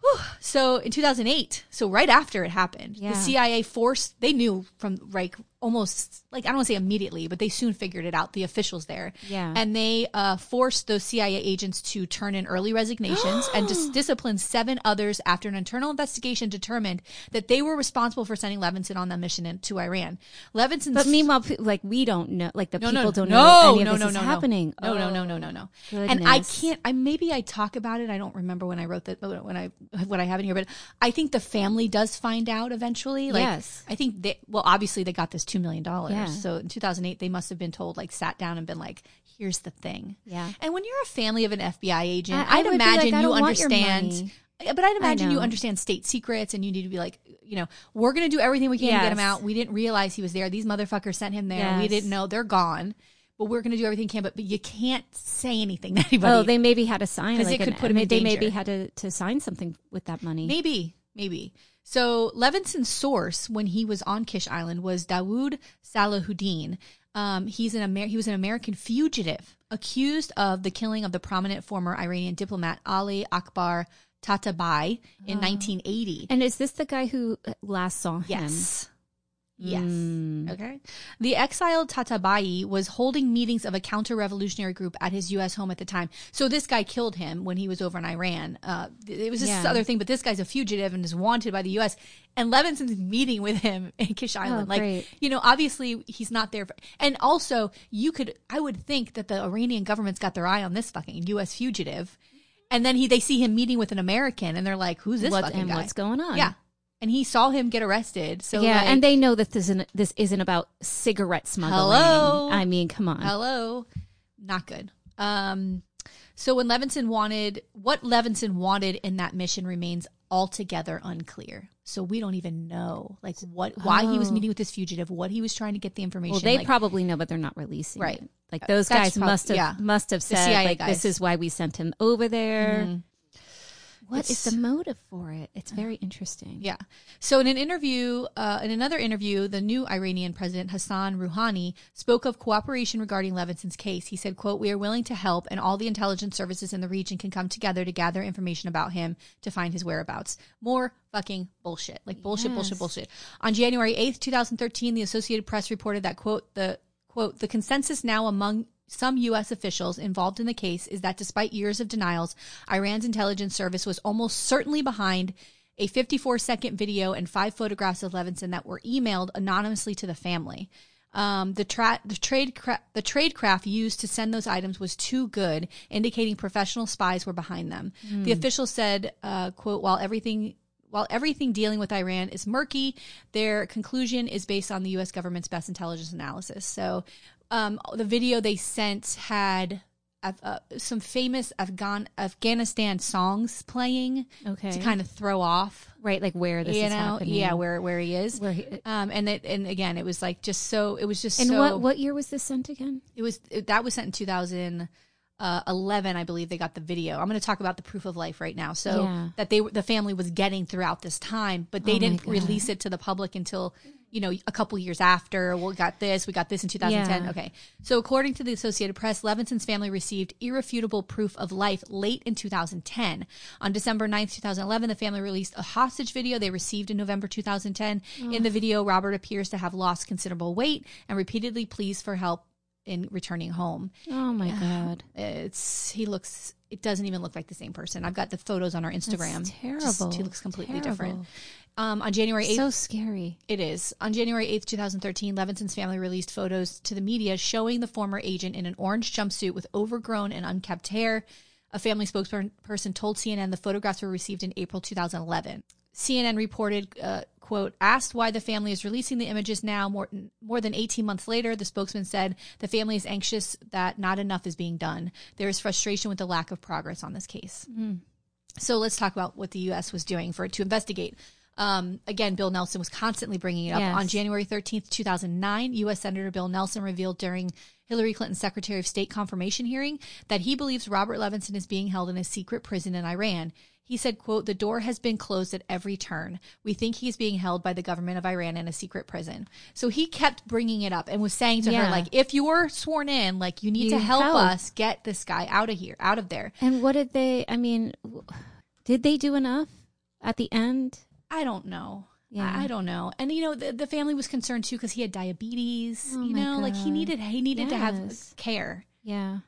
Whew. So in 2008, so right after it happened, Yeah. the CIA forced. They knew from like almost like I don't want to say immediately, but they soon figured it out. The officials there, Yeah. and they uh, forced those CIA agents to turn in early resignations and dis- discipline seven others after an internal investigation determined that they were responsible for sending Levinson on that mission in, to Iran. Levinson, But meanwhile, like we don't know. Like the no, people no, don't no, know any of no, this no, is no, happening. No, no, Oh, no, no, no, no. And I goodness. can't. I maybe I talk about it. I don't remember when I wrote that. When I what I have in here, but I think the family does find out eventually. Like, Yes. I think they. Well, obviously they got this two million dollars. Yeah. So in 2008, they must have been told, like, sat down and been like, "Here's the thing." Yeah. And when you're a family of an FBI agent, I- would be like, imagine you don't want your understand. But I'd imagine you understand state secrets, and you need to be like, you know, we're going to do everything we can to get him out. We didn't realize he was there. These motherfuckers sent him there. We didn't know they're gone. But we're going to do everything we can. But, but you can't say anything to anybody. Oh, they maybe had to sign 'Cause like it could an- put him in They maybe had to, to sign something with that money. Maybe, maybe. So Levinson's source when he was on Kish Island was Dawood Salahuddin. Um, he's an Amer- he was an American fugitive accused of the killing of the prominent former Iranian diplomat Ali Akbar Tatabai in 1980. And is this the guy who uh, last saw him? Yes. Yes. Mm. Okay. The exiled Tatabai was holding meetings of a counter revolutionary group at his U.S. home at the time. So this guy killed him when he was over in Iran. Uh, it was this Yeah. other thing, but this guy's a fugitive and is wanted by the U.S. And Levinson's meeting with him in Kish Island. like, Oh, great. you know, obviously he's not there. For, and also, you could, I would think that the Iranian government's got their eye on this fucking U.S. fugitive. And then he, they see him meeting with an American, and they're like, "Who's this What, fucking and guy?" what's going on? Yeah, and he saw him get arrested. So yeah, like, and they know that this isn't this isn't about cigarette smuggling. Hello? I mean, come on. Hello. Not good. Um, so when Levinson wanted, what Levinson wanted in that mission remains altogether unclear. So we don't even know, like, what, why he was Oh. meeting with this fugitive, what he was trying to get the information. Well, they like, probably know, but they're not releasing Right. it. Like those That's guys prob- must have yeah. must have said, like, guys. this is why we sent him over there. What is It's- the motive for it? It's very interesting. Yeah. So in an interview, uh, in another interview, the new Iranian president Hassan Rouhani spoke of cooperation regarding Levinson's case. He said, "quote We are willing to help, and all the intelligence services in the region can come together to gather information about him to find his whereabouts." More fucking bullshit, like bullshit, bullshit, bullshit. On January eighth, two thousand thirteen, the Associated Press reported that quote the quote the consensus now among some U.S. officials involved in the case is that despite years of denials, Iran's intelligence service was almost certainly behind a 54 second video and five photographs of Levinson that were emailed anonymously to the family. Um, the, tra- the trade cra- the trade craft used to send those items was too good, indicating professional spies were behind them. The official said, uh, "quote While everything." While everything dealing with Iran is murky, their conclusion is based on the U.S. government's best intelligence analysis. So, um, the video they sent had uh, some famous Afghan Afghanistan songs playing Okay. to kind of throw off, Right, like where this you is know, happening. yeah, where where he is. Where he, um, and it, and again, it was like just so. It was just and so. what what year was this sent again? It was it, that was sent in two thousand uh, 11, I believe they got the video. I'm going to talk about the proof of life right now. So Yeah. that they the family was getting throughout this time, but they Oh didn't release it to the public until you know a couple years after. We got this, we got this in 2010. Yeah. Okay, so according to the Associated Press, Levinson's family received irrefutable proof of life late in 2010. On December 9th, 2011, the family released a hostage video they received in November 2010. In the video, Robert appears to have lost considerable weight and repeatedly pleads for help in returning home Oh my god. it's he looks it doesn't even look like the same person i've got the photos on our instagram Just- terrible. he looks completely Terrible. different um, on january 8th So scary. it is on january 8th 2013 levinson's family released photos to the media showing the former agent in an orange jumpsuit with overgrown and unkept hair a family spokesperson told cnn the photographs were received in april 2011 CNN reported, uh, quote, asked why the family is releasing the images now more, more than 18 months later, the spokesman said the family is anxious that not enough is being done. There is frustration with the lack of progress on this case. So let's talk about what the U.S. was doing for it to investigate. Um, again, Bill Nelson was constantly bringing it up. Yes. On January 13th, 2009, U.S. Senator Bill Nelson revealed during Hillary Clinton's Secretary of State confirmation hearing that he believes Robert Levinson is being held in a secret prison in Iran. He said, quote, the door has been closed at every turn. We think he's being held by the government of Iran in a secret prison. So he kept bringing it up and was saying to her, like, if you're sworn in, like, you need to help, help. us get this guy out of here, out of there. And what did they? I mean, did they do enough at the end? I don't know. Yeah. I, don't know. And you know, the, the family was concerned too because he had diabetes. Oh you know, like he needed he needed to have care. Yeah.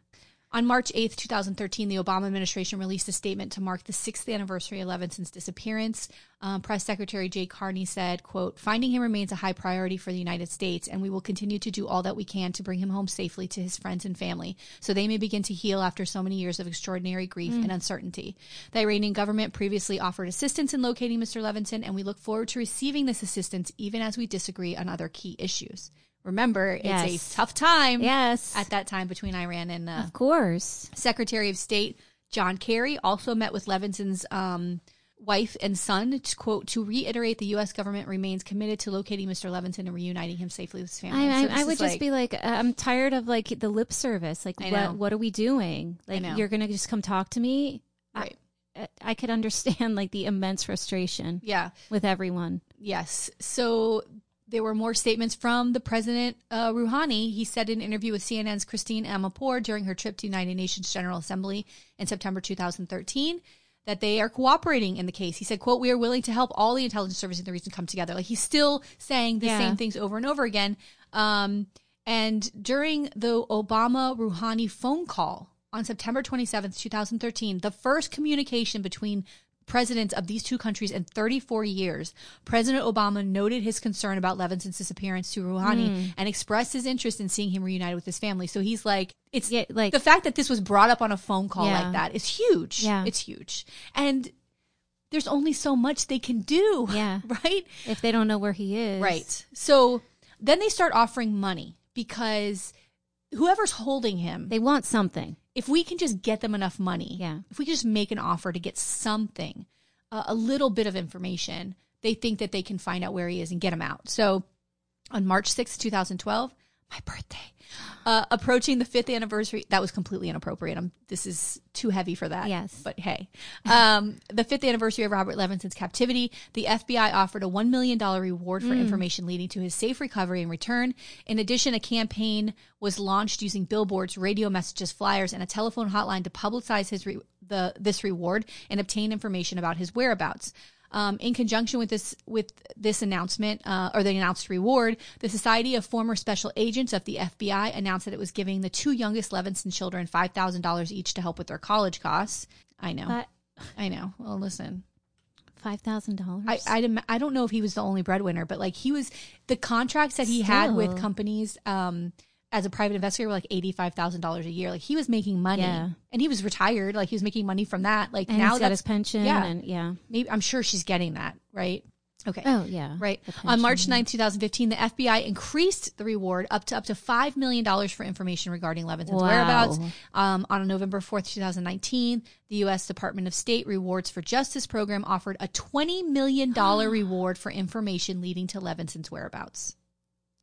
On March 8th, 2013, the Obama administration released a statement to mark the sixth anniversary of Levinson's disappearance. Um, Press Secretary Jay Carney said, quote, finding him remains a high priority for the United States, and we will continue to do all that we can to bring him home safely to his friends and family so they may begin to heal after so many years of extraordinary grief and uncertainty. The Iranian government previously offered assistance in locating Mr. Levinson, and we look forward to receiving this assistance even as we disagree on other key issues. Remember, it's a tough time Yes. at that time between Iran and uh, of course. Secretary of State John Kerry also met with Levinson's um, wife and son to quote to reiterate the U.S. government remains committed to locating Mr. Levinson and reuniting him safely with his family. I, So I, I would just like- be like, uh, I'm tired of like the lip service. Like, what what are we doing? Like, you're gonna just come talk to me. right. I, I could understand like the immense frustration Yeah. with everyone. Yes. So there were more statements from the president, uh, Rouhani. He said in an interview with CNN's Christine Amanpour during her trip to United Nations General Assembly in September 2013 that they are cooperating in the case. He said, quote, we are willing to help all the intelligence services in the region come together. Like he's still saying the Yeah. same things over and over again. Um, and during the Obama Rouhani phone call on September 27th, 2013, the first communication between presidents of these two countries in 34 years, President Obama noted his concern about Levinson's disappearance to Rouhani Hmm. and expressed his interest in seeing him reunited with his family. So he's like, it's Yeah, like the fact that this was brought up on a phone call Yeah. like that is huge. Yeah. It's huge. And there's only so much they can do. Yeah. Right? if they don't know where he is, Right. So then they start offering money because whoever's holding him, They want something. If we can just get them enough money, Yeah. if we can just make an offer to get something, uh, a little bit of information, they think that they can find out where he is and get him out. So on March sixth, 2012, my birthday, uh, approaching the fifth anniversary, that was completely inappropriate. I'm, this is too heavy for that. Yes. But hey, um, the fifth anniversary of Robert Levinson's captivity, the FBI offered a $1 million reward for information leading to his safe recovery and return. In addition, a campaign was launched using billboards, radio messages, flyers, and a telephone hotline to publicize his re- the this reward and obtain information about his whereabouts. Um, in conjunction with this with this announcement uh, or the announced reward, the Society of Former Special Agents of the FBI announced that it was giving the two youngest Levinson children five thousand dollars each to help with their college costs. I know, But I know. Well, listen, five thousand dollars. I I, I don't know if he was the only breadwinner, but like he was the contracts that he had with companies um, as a private investigator were like eighty five thousand dollars a year. Like he was making money, Yeah. and he was retired. Like he was making money from that. Like and now he's got his pension. yeah. and yeah. maybe I'm sure she's getting that right. Okay. Oh yeah. Right. On March pension. 9th, 2015, the FBI increased the reward up to up to $5 million for information regarding Levinson's Wow. whereabouts. Um, on November 4th, 2019, the U.S. Department of State Rewards for Justice program offered a $20 million reward for information leading to Levinson's whereabouts.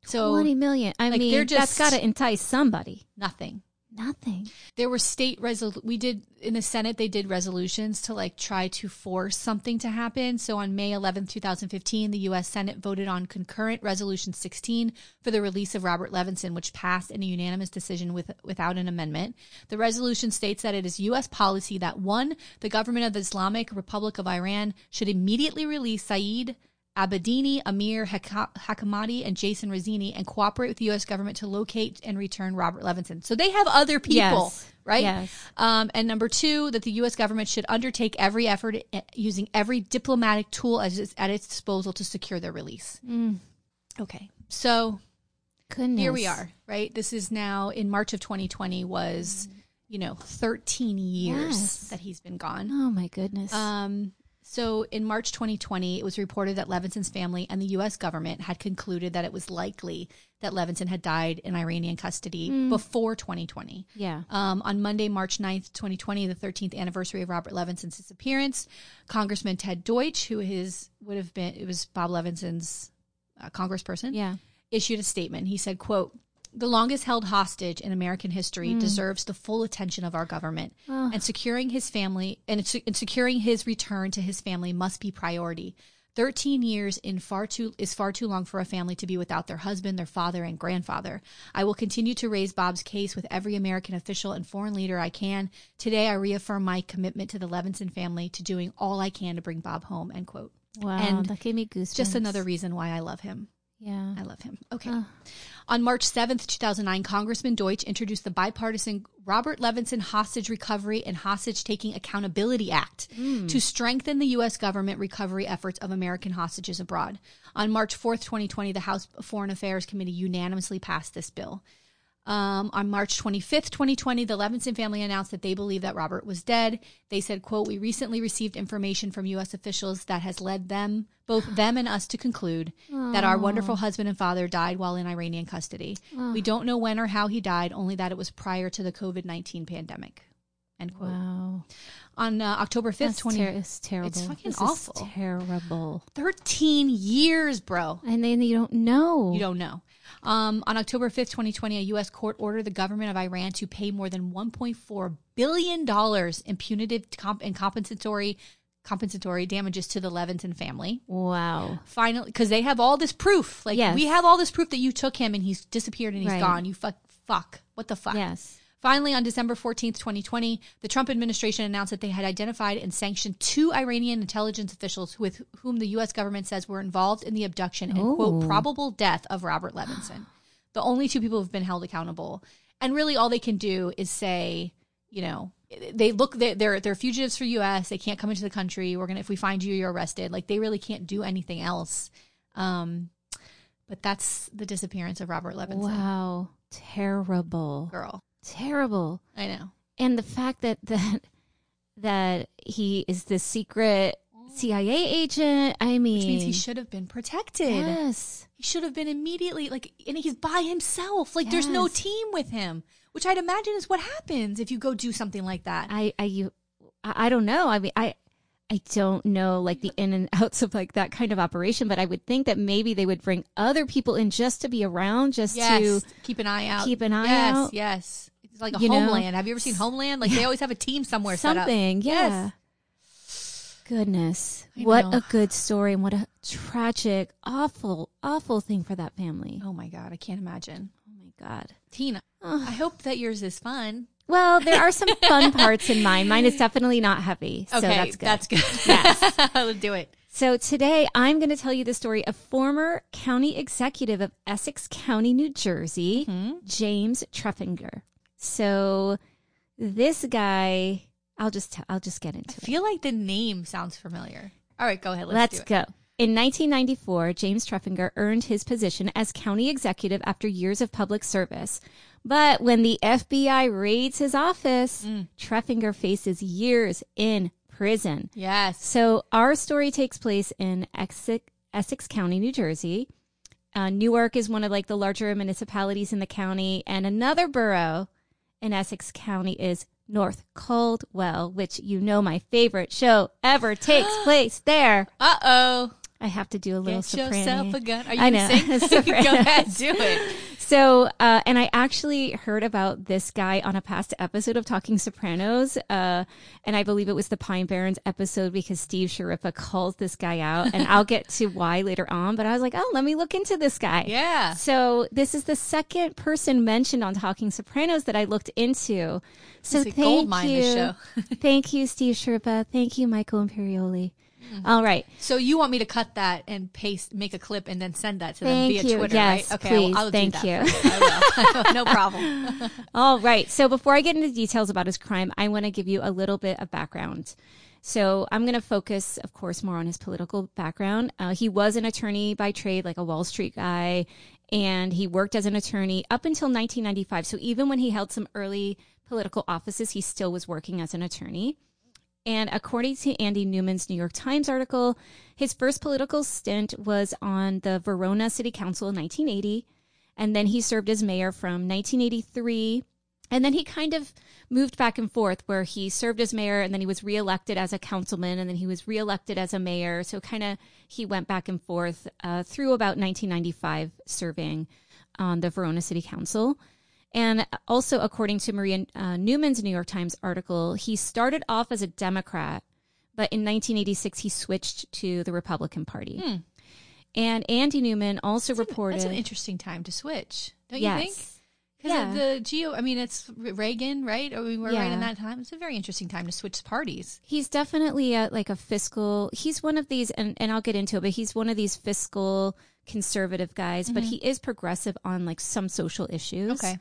So Twenty million. I like, mean, they're that's just- got to entice somebody. nothing. Nothing. there were state resol we did in the senate they did resolutions to like try to force something to happen so on may 11th 2015 the us senate voted on concurrent resolution 16 for the release of robert levinson which passed in a unanimous decision with, without an amendment the resolution states that it is us policy that one the government of the islamic republic of iran should immediately release saeed Abedini, Amir Haka- Hakamati, and Jason Razini and cooperate with the U.S. government to locate and return Robert Levinson. So they have other people, Yes. right? Yes. Um, and number two, that the U.S. government should undertake every effort eh, using every diplomatic tool as its, at its disposal to secure their release. Okay. So Goodness. here we are, right? This is now in March of 2020 was, you know, 13 years Yes. that he's been gone. Oh my goodness. Um, so in March 2020, it was reported that Levinson's family and the U.S. government had concluded that it was likely that Levinson had died in Iranian custody before 2020. yeah. Um, on Monday, March 9th, 2020, the 13th anniversary of Robert Levinson's disappearance, Congressman Ted Deutch, who is would have been it was Bob Levinson's uh, congressperson, Yeah. issued a statement. He said, quote, the longest held hostage in American history hmm. deserves the full attention of our government, and securing his family and, and securing his return to his family must be priority. Thirteen years in far too is far too long for a family to be without their husband, their father, and grandfather. I will continue to raise Bob's case with every American official and foreign leader I can. Today, I reaffirm my commitment to the Levinson family to doing all I can to bring Bob home. End quote. Wow. and that gave me goosebumps. Just another reason why I love him. Yeah. I love him. Okay. On March 7th, 2009, Congressman Deutch introduced the bipartisan Robert Levinson Hostage Recovery and Hostage Taking Accountability Act mm. to strengthen the U.S. government recovery efforts of American hostages abroad. On March 4th, 2020, the House Foreign Affairs Committee unanimously passed this bill. Um, on March 25th, 2020, the Levinson family announced that they believe that Robert was dead. They said, quote, we recently received information from U.S. officials that has led them, both them and us to conclude that our wonderful husband and father died while in Iranian custody. We don't know when or how he died, only that it was prior to the COVID-19 pandemic. End quote. Wow. On uh, October 5th, That's 20, ter- it's terrible. It's fucking This awful. terrible. 13 years, bro. And then you don't know. You don't know. Um, on October 5th, 2020, a U.S. court ordered the government of Iran to pay more than $1.4 billion in punitive comp- and compensatory compensatory damages to the Levinson family. Wow. Finally, because they have all this proof. Like, Yes. we have all this proof that you took him and he's disappeared and he's Right. gone. You fuck, fuck. What the fuck? Yes. Finally, on December 14th, 2020, the Trump administration announced that they had identified and sanctioned two Iranian intelligence officials with whom the U.S. government says were involved in the abduction and, quote, Oh. probable death of Robert Levinson. the only two people who've been held accountable. And really, all they can do is say, you know, they look, they- they're, they're fugitives for U.S., they can't come into the country. We're going to, if we find you, you're arrested. Like, they really can't do anything else. Um, but that's the disappearance of Robert Levinson. Wow. Terrible. Girl. Terrible. I know. And the fact that that that he is the secret CIA agent. I mean, Which means he should have been protected. Yes. He should have been immediately like, and he's by himself. Like, there's no team with him, which I'd imagine is what happens if you go do something like that. I I you I don't know. I mean, I I don't know like the in and outs of like that kind of operation, but I would think that maybe they would bring other people in just to be around, just yes, to keep an eye out. keep an eye yes, out. Yes, It's like a You know? Homeland. Have you ever seen Homeland? Like they always have a team somewhere set up. something. Yeah. Yes. Goodness, I what know. a good story, and what a tragic, awful, awful thing for that family. Oh my god, I can't imagine. Oh my god. Tina, I hope that yours is fun. Well, there are some fun parts in mine. Mine is definitely not heavy, so Okay, that's good. That's good. Yes. Let's do it. So today I'm going to tell you the story of former county executive of Essex County, New Jersey, Mm-hmm. James Treffinger. So this guy, I'll just t- I'll just get into I it. feel like the name sounds familiar. All right, go ahead. Let's, Let's do it. go. In 1994, James Treffinger earned his position as county executive after years of public service. But when the FBI raids his office, Mm. Treffinger faces years in prison. Yes. So our story takes place in Essex, Essex County, New Jersey. Uh, Newark is one of like the larger municipalities in the county, and another borough in Essex County is North Caldwell, which you know my favorite show ever takes place there. Uh oh. I have to do a little Get soprano. yourself a gun. Are you I know. sing? Go ahead, do it. So, uh, and I actually heard about this guy on a past episode of Talking Sopranos. Uh, and I believe it was the Pine Barrens episode because Steve Schirripa calls this guy out. And I'll get to why later on. But I was like, oh, let me look into this guy. Yeah. So this is the second person mentioned on Talking Sopranos that I looked into. So It's a thank gold mine, you. thank you, Steve Schirripa. Thank you, Michael Imperioli. Mm-hmm. All right. So you want me to cut that and paste, make a clip, and then send that to them via you. Twitter, Yes, right? Okay, please. I'll, I'll Thank you. I will. no problem. All right. So before I get into details about his crime, I want to give you a little bit of background. So I'm going to focus, of course, more on his political background. Uh, he was an attorney by trade, like a Wall Street guy, and he worked as an attorney up until 1995. So even when he held some early political offices, he still was working as an attorney. And according to Andy Newman's New York Times article, his first political stint was on the Verona City Council in 1980. And then he served as mayor from 1983. And then he kind of moved back and forth where he served as mayor and then he was reelected as a councilman and then he was reelected as a mayor. So kind of he went back and forth uh, through about 1995 serving on the Verona City Council. And also, according to Maria uh, Newman's New York Times article, he started off as a Democrat, but in 1986 he switched to the Republican Party. And Andy Newman also reported. That's an interesting time to switch, don't you yes. think? Because Yeah. the geo, I mean, it's Reagan, right? Or we were right in that time. It's a very interesting time to switch parties. He's definitely a, like a fiscal. He's one of these, and, and I'll get into it, but he's one of these fiscal conservative guys. But he is progressive on like some social issues. Okay.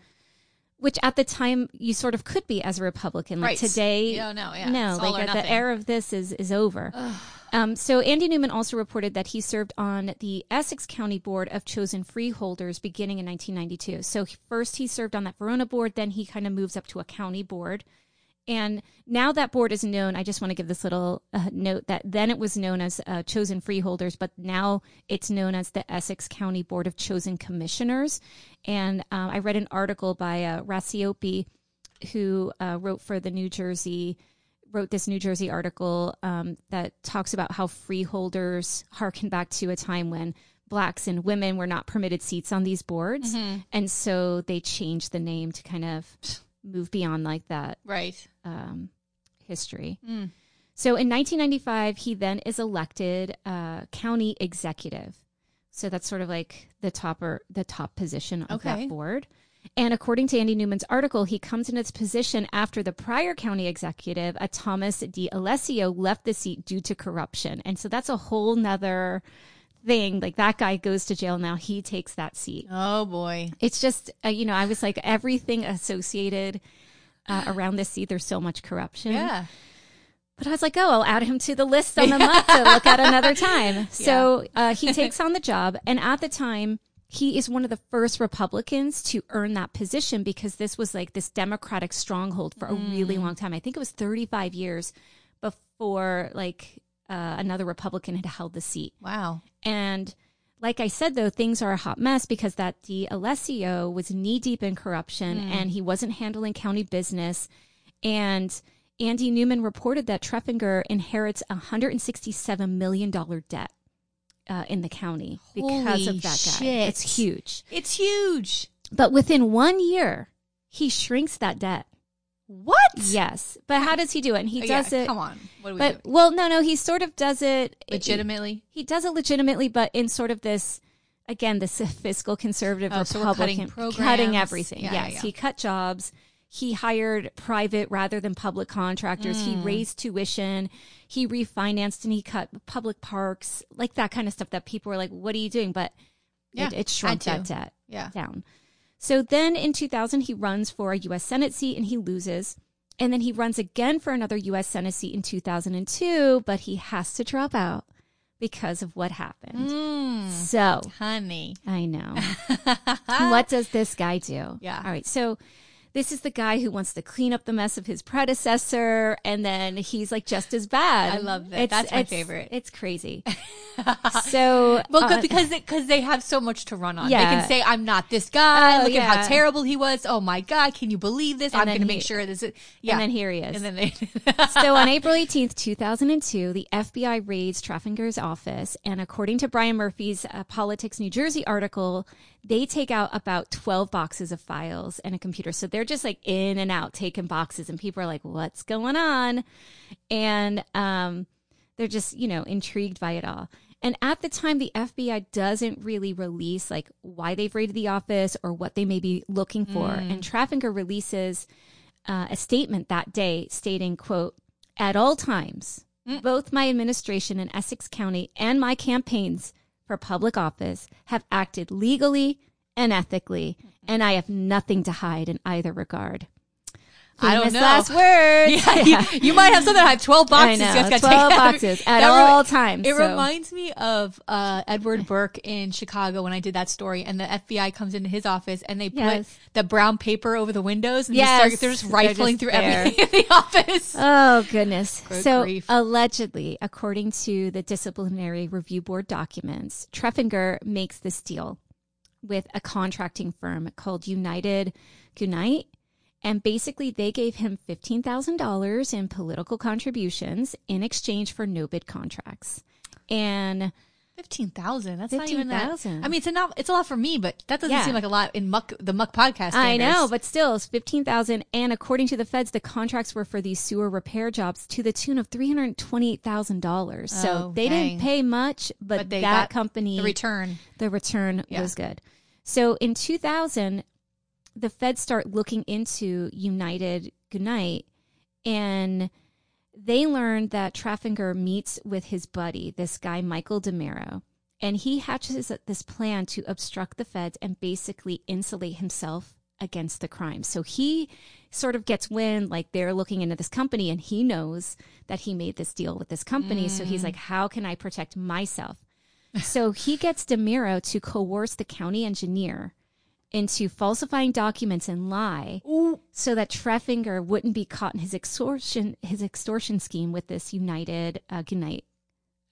Which at the time you sort of could be as a Republican. Like Right. today, Yeah, no, yeah. no, It's like the era of this is is over. Um, so Andy Newman also reported that he served on the Essex County Board of Chosen Freeholders beginning in 1992. So first he served on that Verona board, then he kind of moves up to a county board. And now that board is known, I just want to give this little uh, note that then it was known as uh, Chosen Freeholders, but now it's known as the Essex County Board of Chosen Commissioners. And um, I read an article by uh, Rassiopi, who uh, wrote for the New Jersey, wrote this New Jersey article um, that talks about how freeholders harken back to a time when blacks and women were not permitted seats on these boards. And so they changed the name to kind of move beyond like that Right. um, history. So in 1995, he then is elected uh, county executive. So that's sort of like the topper, the top position of Okay. that board. And according to Andy Newman's article, he comes into this position after the prior county executive, a Thomas D'Alessio, left the seat due to corruption. And so that's a whole nother thing. Like that guy goes to jail now. He takes that seat Oh boy. it's just uh, you know i was like everything associated uh, around this seat there's so much corruption Yeah. but i was like oh i'll add him to the list on the month to look at another time so uh, he takes on the job and at the time he is one of the first republicans to earn that position because this was like this democratic stronghold for a really long time i think it was 35 years before like uh, another republican had held the seat Wow. and like I said, though, things are a hot mess because that D'Alessio was knee deep in corruption and he wasn't handling county business. And Andy Newman reported that Treffinger inherits a $167 million debt uh, in the county because Holy of that guy. It's huge. It's huge. But within one year, he shrinks that debt. What? Yes. But how does he do it? And he Oh, yeah, does it. Come on. What do we But, do? well, no, no, he sort of does it Legitimately. he does it legitimately, but in sort of this again this fiscal conservative Oh, so we're cutting Republican cutting everything. Yeah, yeah, yes, yeah. he cut jobs. He hired private rather than public contractors. He Mm. raised tuition. He refinanced and he cut public parks, like that kind of stuff that people were like, "What are you doing?" But Yeah, it, it shrunk that debt Yeah. down. So then in 2000, he runs for a U.S. Senate seat and he loses. And then he runs again for another U.S. Senate seat in 2002, but he has to drop out because of what happened. Mm, So honey. I know. what does this guy do? Yeah. All right. So this is the guy who wants to clean up the mess of his predecessor, and then he's like just as bad. I love that. That's my favorite. It's crazy. so Well, uh, because because they have so much to run on. They Yeah. can say, "I'm not this guy. Oh, Look at how terrible he was. Oh my god, can you believe this? I'm going to make sure this is." Yeah, and then here he is. and then they. so on April 18th, 2002, the FBI raids Treffinger's office. And according to Brian Murphy's uh, Politics New Jersey article, they take out about 12 boxes of files and a computer. So they're just like in and out taking boxes. And people are like, what's going on? And um, they're just, you know, intrigued by it all. And at the time, the FBI doesn't really release like why they've raided the office or what they may be looking for. And Treffinger releases uh, a statement that day stating, quote, at all times, both my administration in Essex County and my campaigns for public office have acted legally and ethically, and I have nothing to hide in either regard. I don't know. last words. Yeah, you, you might have something. I have twelve boxes. I know, you gotta 12 take out. boxes at That all times, It so. reminds me of uh, Edward Burke in Chicago when I did that story, and the FBI comes into his office and they put the brown paper over the windows, and Yes, just start, they're just they're rifling just through there. everything in the office. Oh goodness. Good so grief. allegedly, according to the disciplinary review board documents, Treffinger makes this deal with a contracting firm called United Gunite. And basically, they gave him $15,000 in political contributions in exchange for no bid contracts. And Fifteen thousand. That's not even that. 15,000. I mean, it's enough. It's a lot for me, but that doesn't Yeah. seem like a lot in muck the muck podcast. I know, but still, it's fifteen thousand. And according to the feds, the contracts were for these sewer repair jobs to the tune of three hundred twenty-eight thousand dollars. So Oh, they dang. didn't pay much, but, But they that company, the return. the return Yeah. was good. So in two thousand, the feds start looking into United Gunite, and they learn that Treffinger meets with his buddy, this guy Michael DeMiro, and he hatches this plan to obstruct the feds and basically insulate himself against the crime. So he sort of gets wind like they're looking into this company and he knows that he made this deal with this company. So he's mm. like, how can I protect myself? so he gets DeMiro to coerce the county engineer into falsifying documents and lie so that Treffinger wouldn't be caught in his extortion his extortion scheme with this United uh, Gunite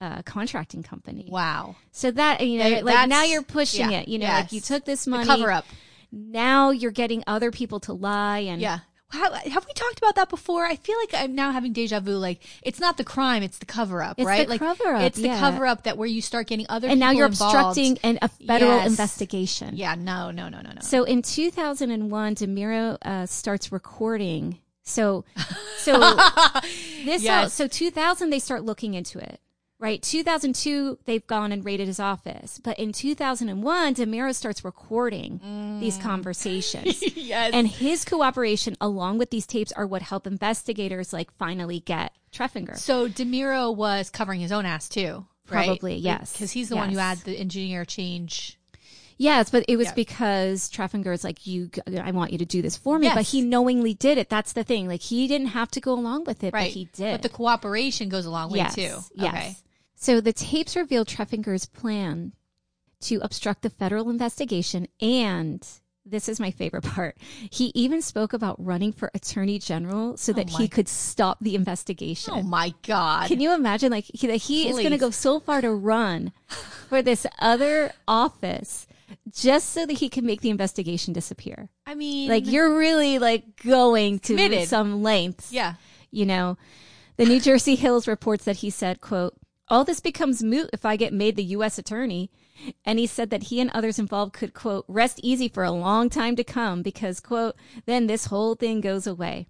uh, contracting company. Wow. So that you know, like now you're pushing yeah, it. You know, like you took this The money, cover up. Now you're getting other people to lie, and Yeah. How, have we talked about that before? I feel like I'm now having deja vu. Like it's not the crime; it's the cover up, It's right? the like cover-up, It's the yeah. cover up that where you start getting other and now you're involved. obstructing an, a federal Yes. investigation. Yeah, no, no, no, no, no. So in 2001, DeMiro uh, starts recording. So, so this all, so 2000 they start looking into it. Right, 2002 they've gone and raided his office, but in 2001 DeMiro starts recording these mm. conversations. yes. And his cooperation along with these tapes are what help investigators like finally get Treffinger. so Demiro was covering his own ass too, right? Probably, yes. because he's the one who had the engineer change. Yes, but it was Yeah. because Treffinger is like, you, I want you to do this for me. Yes. But he knowingly did it. That's the thing. Like he didn't have to go along with it, Right, but he did. But the cooperation goes a long way yes, too. Yes. Okay. So the tapes reveal Treffinger's plan to obstruct the federal investigation and this is my favorite part. He even spoke about running for attorney general so oh that my- he could stop the investigation. Oh my god. Can you imagine? Like he, that he is going to go so far to run for this other office just so that he can make the investigation disappear. I mean, Like you're really like going to Committed. some lengths. yeah. You know, the New Jersey Hills reports that he said, "quote All this becomes moot if I get made the U.S. attorney." And he said that he and others involved could, quote, rest easy for a long time to come because, quote, then this whole thing goes away.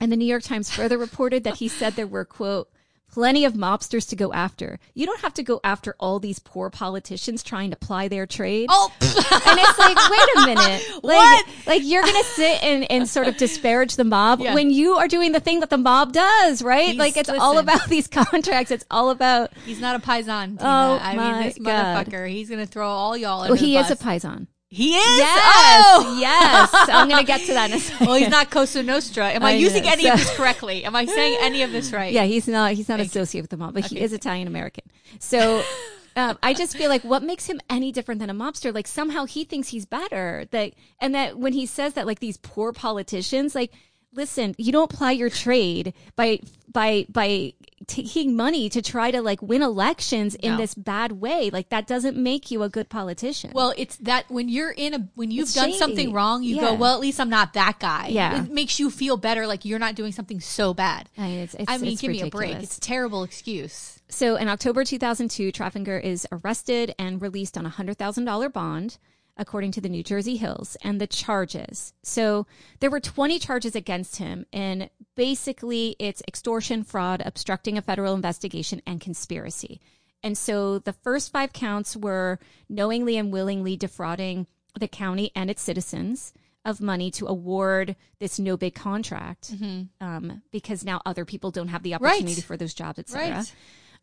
And the New York Times further reported that he said there were, quote, plenty of mobsters to go after. You don't have to go after all these poor politicians trying to ply their trade. Oh, And it's like, wait a minute. Like, What? like you're going to sit and, and sort of disparage the mob Yeah. when you are doing the thing that the mob does, right? He's- like it's all about these contracts. It's all about, he's not a paisan. Tina. Oh, I my mean, this God. motherfucker. He's gonna throw all y'all. well, he is a bus. paisan. He is. Yes. Oh! Yes. I'm going to get to that in a second. Well, he's not Cosa Nostra. Am I, I know, using any of this correctly? Am I saying any of this right? Yeah, he's not. He's not associated with the mob, but he is Italian American. So. Um, I just feel like what makes him any different than a mobster? Like somehow he thinks he's better. That and that when he says that, like these poor politicians, like listen, you don't ply your trade by by by taking money to try to like win elections in No. this bad way. Like that doesn't make you a good politician. Well, it's that when you're in a when you've It's done shady. something wrong, you Yeah. go, well, at least I'm not that guy. Yeah. it makes you feel better, like you're not doing something so bad. I mean, it's, it's, I mean, give me a break. It's a terrible excuse. So in October 2002, Treffinger is arrested and released on a $100,000 bond, according to the New Jersey Hills, and the charges. So there were 20 charges against him, and basically it's extortion, fraud, obstructing a federal investigation, and conspiracy. And so the first five counts were knowingly and willingly defrauding the county and its citizens of money to award this no bid contract um, because now other people don't have the opportunity Right. for those jobs, et cetera. Right.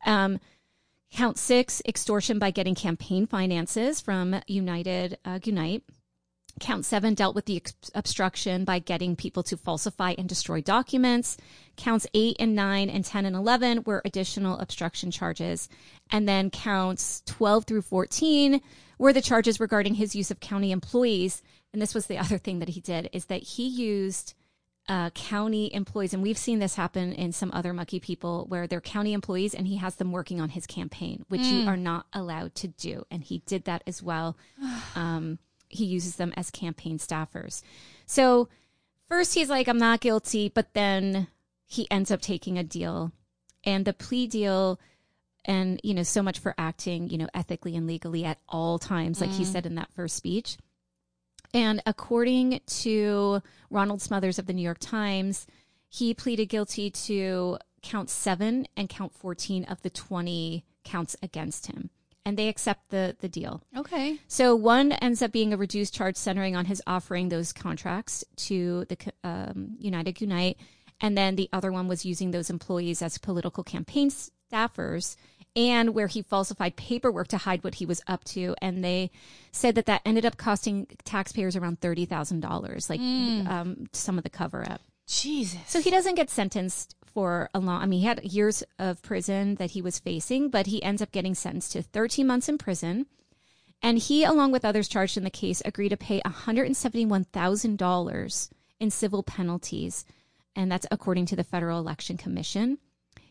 Um, count six, extortion by getting campaign finances from United uh, Gunite. Count seven dealt with the obstruction by getting people to falsify and destroy documents. Counts eight and nine and 10 and 11 were additional obstruction charges. And then counts 12 through 14 were the charges regarding his use of county employees. And this was the other thing that he did is that he used uh, county employees, and we've seen this happen in some other mucky people where they're county employees and he has them working on his campaign, which you are not allowed to do. And he did that as well. Um, he uses them as campaign staffers. So first he's like, I'm not guilty, but then he ends up taking a deal. And the plea deal, and, you know, so much for acting, you know, ethically and legally at all times, like he said in that first speech. And according to Ronald Smothers of the New York Times, he pleaded guilty to count seven and count 14 of the 20 counts against him. And they accept the, the deal. Okay. So one ends up being a reduced charge centering on his offering those contracts to the um, United Gunite. And then the other one was using those employees as political campaign staffers and where he falsified paperwork to hide what he was up to. And they said that that ended up costing taxpayers around $30,000, like um, some of the cover up. Jesus. So he doesn't get sentenced for a long. I mean, he had years of prison that he was facing, but he ends up getting sentenced to 13 months in prison. And he, along with others charged in the case, agreed to pay $171,000 in civil penalties. And that's according to the Federal Election Commission.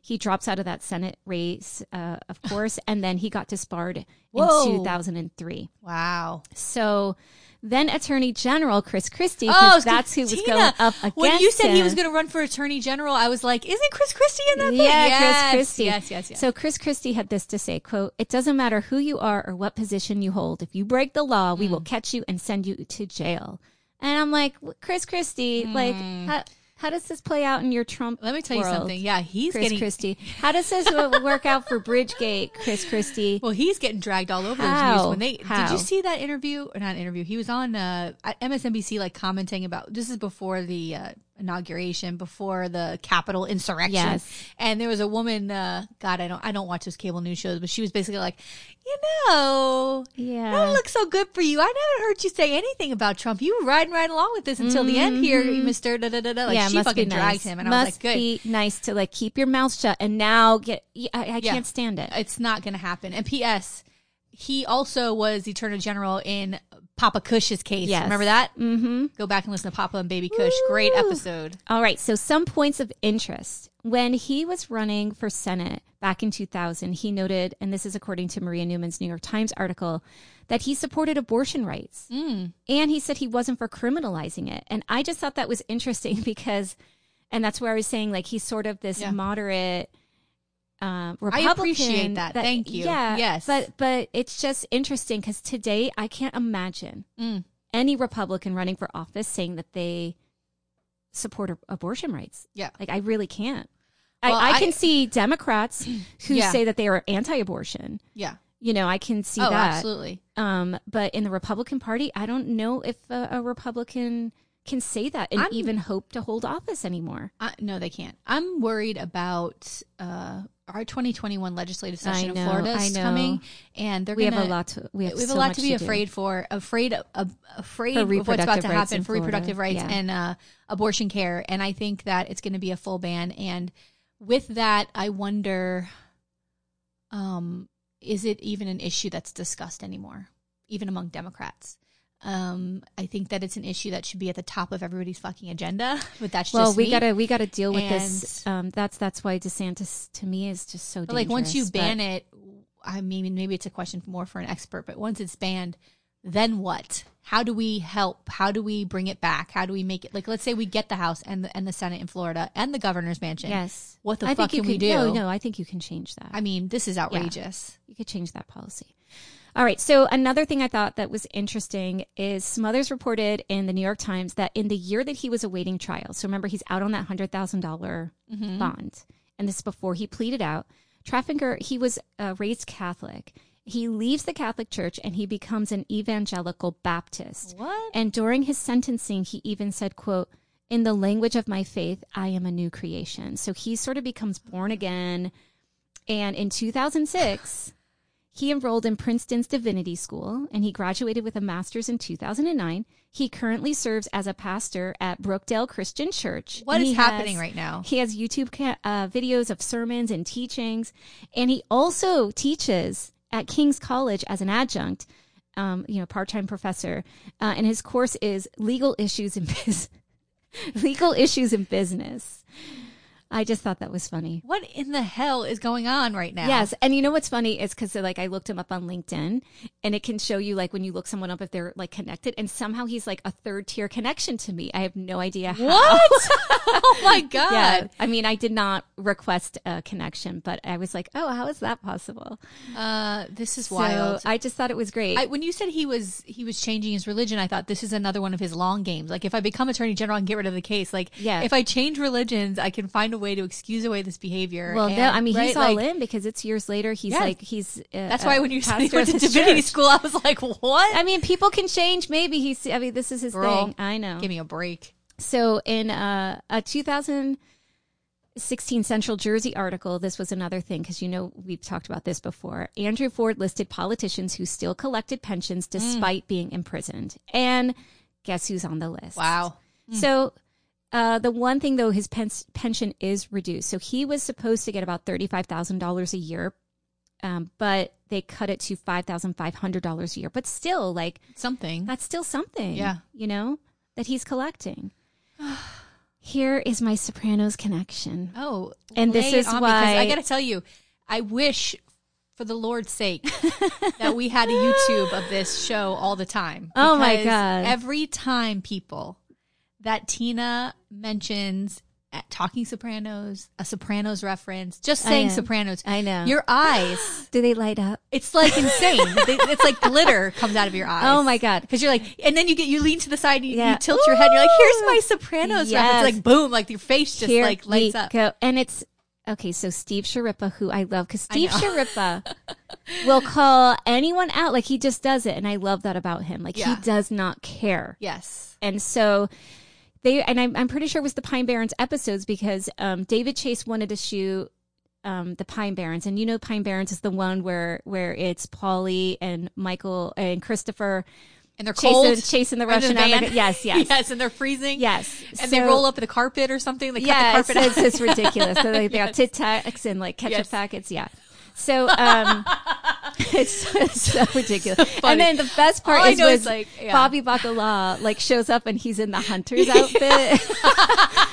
He drops out of that Senate race, uh, of course, and then he got disbarred Whoa. in 2003. wow. So then Attorney General Chris Christie, oh, that's who was Tina, going up against When you said he was going to run for attorney general, I was like, isn't Chris Christie in that thing? Yeah, yes, Chris Christie. Yes, yes, yes. So Chris Christie had this to say, quote, it doesn't matter who you are or what position you hold. If you break the law, we Mm. will catch you and send you to jail. And I'm like, Chris Christie, like, how, how does this play out in your Trump. Let me tell you world, something. Yeah, he's Chris getting Christie. How does this work out for Bridgegate, Chris Christie? well. He's getting dragged all over the How? news when they. Did you see that interview or not interview? He was on uh, MSNBC, like commenting about this is before the uh, inauguration, before the Capitol insurrection. Yes. And there was a woman. Uh, God, I don't. I don't watch those cable news shows, but she was basically like, you know, Yeah. That looks so good for you. I never heard you say anything about Trump. You were riding right along with this until the end here, Mister. Da da da da. Like Mm-hmm. yeah, she fucking be dragged him, and must I was like, good. be nice to like keep your mouth shut and now get. I, I Yeah. can't stand it. It's not going to happen. And P.S. He also was the Attorney General in Papa Cush's case. Yes. Remember that? Mm-hmm. Go back and listen to Papa and Baby Cush. Great episode. All right, so some points of interest. When he was running for Senate back in 2000, he noted, and this is according to Maria Newman's New York Times article, that he supported abortion rights. And he said he wasn't for criminalizing it. And I just thought that was interesting because, and that's where I was saying, like, he's sort of this Yeah. moderate. Uh, Republican I appreciate that. Thank you. Yeah, Yes. but but it's just interesting because today I can't imagine Mm. any Republican running for office saying that they support ab- abortion rights. Yeah. Like I really can't. Well, I, I I- can see Democrats who Yeah. say that they are anti-abortion. Yeah. You know, I can see oh, that. absolutely. Um, but in the Republican Party, I don't know if a, a Republican can say that and I'm- even hope to hold office anymore. I, no, they can't. I'm worried about uh, our 2021 legislative session know, in Florida is coming, and they're We gonna, have a lot to we have, we have so a lot to be do. afraid for, afraid of, afraid For of what's about to happen for reproductive rights Yeah. and uh, abortion care. And I think that it's going to be a full ban. And with that, I wonder, um, is it even an issue that's discussed anymore, even among Democrats? Um, I think that it's an issue that should be at the top of everybody's fucking agenda. But that's Well, we me. gotta we gotta deal with this. Um, that's that's why DeSantis to me is just so. Like once you ban but- it, I mean, maybe it's a question more for an expert. But once it's banned, then what? How do we help? How do we bring it back? How do we make it like? Let's say we get the House and the and the Senate in Florida and the governor's mansion. yes, What the I fuck think you can we could, do? No, no, I think you can change that. I mean, this is outrageous. you could change that policy. All right. So another thing I thought that was interesting is Smothers reported in the New York Times that in the year that he was awaiting trial, so remember he's out on that hundred dollars bond, and this is before he pleaded out. Treffinger, he was uh, raised Catholic. He leaves the Catholic Church and he becomes an evangelical Baptist. What? And during his sentencing, he even said, "quote In the language of my faith, I am a new creation." So he sort of becomes born again. And in 2006, he enrolled in Princeton's Divinity School and he graduated with a master's in 2009. He currently serves as a pastor at Brookdale Christian Church. What is happening has- right now? He has YouTube uh, videos of sermons and teachings, and he also teaches at King's College as an adjunct, um, you know, part-time professor. Uh, and his course is legal issues in biz- legal issues in business. I just thought that was funny. What in the hell is going on right now? Yes, and you know what's funny is because like I looked him up on LinkedIn, and it can show you like when you look someone up if they're like connected, and somehow he's like a third tier connection to me. I have no idea how. What? oh my god. Yeah, I mean, I did not request a connection, but I was like, oh, how is that possible? Uh, this is wild. I just thought it was great. I, when you said he was he was changing his religion, I thought this is another one of his long games. Like if I become attorney general and get rid of the case, like Yeah. if I change religions, I can find a way to excuse away this behavior. well, and, no, I mean, right, he's all like, in because it's years later. He's Yeah. like, he's. Uh, That's why when you said he went to divinity church. school, I was like, what? I mean, people can change. Maybe he's. I mean, this is his Girl, thing. I know. Give me a break. So in uh, a 2016 Central Jersey article, this was another thing because you know we've talked about this before. Andrew Ford listed politicians who still collected pensions despite being imprisoned, and guess who's on the list? Wow. So. Uh, the one thing though, his pens- pension is reduced. So he was supposed to get about thirty-five thousand dollars a year, um, but they cut it to five thousand five hundred dollars a year. But still, like Something. that's still something. Yeah. You know, that he's collecting. Here is my Sopranos connection. Oh, And this is on, because I got to tell you, I wish, for the Lord's sake, that we had a YouTube of this show all the time. Oh my God. Every time, people, that Tina mentions at Talking Sopranos, a Sopranos reference, just saying know. Sopranos, I know. your eyes, Do they light up? it's like insane. It's like glitter comes out of your eyes. Oh my God. Because you're like, and then you get you lean to the side, and you, Yeah. you tilt your head, and you're like, "Here's my Sopranos Yes. reference." Like boom, like your face just Here like lights up. go. And it's okay. So Steve Schirripa, who I love, because Steve. Schirripa will call anyone out. Like he just does it. And I love that about him. Like Yeah. he does not care. Yes. And so they, and I'm, I'm pretty sure it was the Pine Barrens episodes because um, David Chase wanted to shoot um, the Pine Barrens, and you know Pine Barrens is the one where where it's Paulie and Michael and Christopher And they're chasing cold. chasing the Russian van. Yes, yes, yes, and they're freezing. yes. And they roll up the carpet or something. They cut yeah, the it's, carpet it's, it's ridiculous. So they, they got Yes. Tic Tacs and like ketchup Yes. packets. Yeah. So um, it's, it's so ridiculous. and then the best part All I is is, like, yeah. Bobby Bacala like shows up and he's in the hunter's outfit.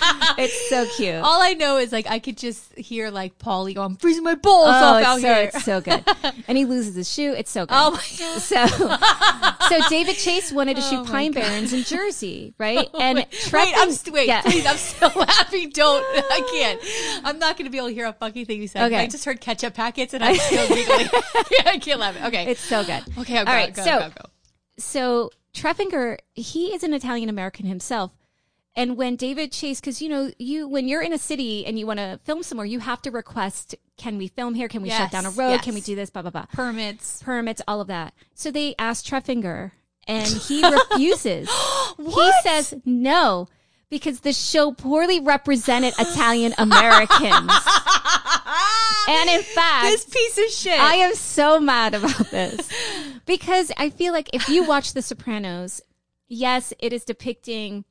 it's so cute. All I know is like I could just hear like Paulie go, "I'm freezing my balls Oh, off out so, here." it's so good. And he loses his shoe. It's so good. Oh my god! So, so David Chase wanted to Oh shoot Pine God. Barrens in Jersey, right? Oh and wait, wait, I'm st- wait, yeah. please, I'm so happy. Don't, I can't. I'm not going to be able to hear a fucking thing you said. Okay. I just heard ketchup packets and I'm still giggling. I can't laugh. Okay, It's so good. okay. I'll go, All right, go, so- go, go. so Treffinger, he is an Italian American himself. And when David Chase, because you know, you when you're in a city and you want to film somewhere, you have to request, can we film here? Can we shut down a road? Can we do this? Blah blah blah. permits. Permits, all of that. So they asked Treffinger, and he refuses. he says no because the show poorly represented Italian Americans. and in fact, This piece of shit. I am so mad about this because I feel like if you watch The Sopranos, yes, it is depicting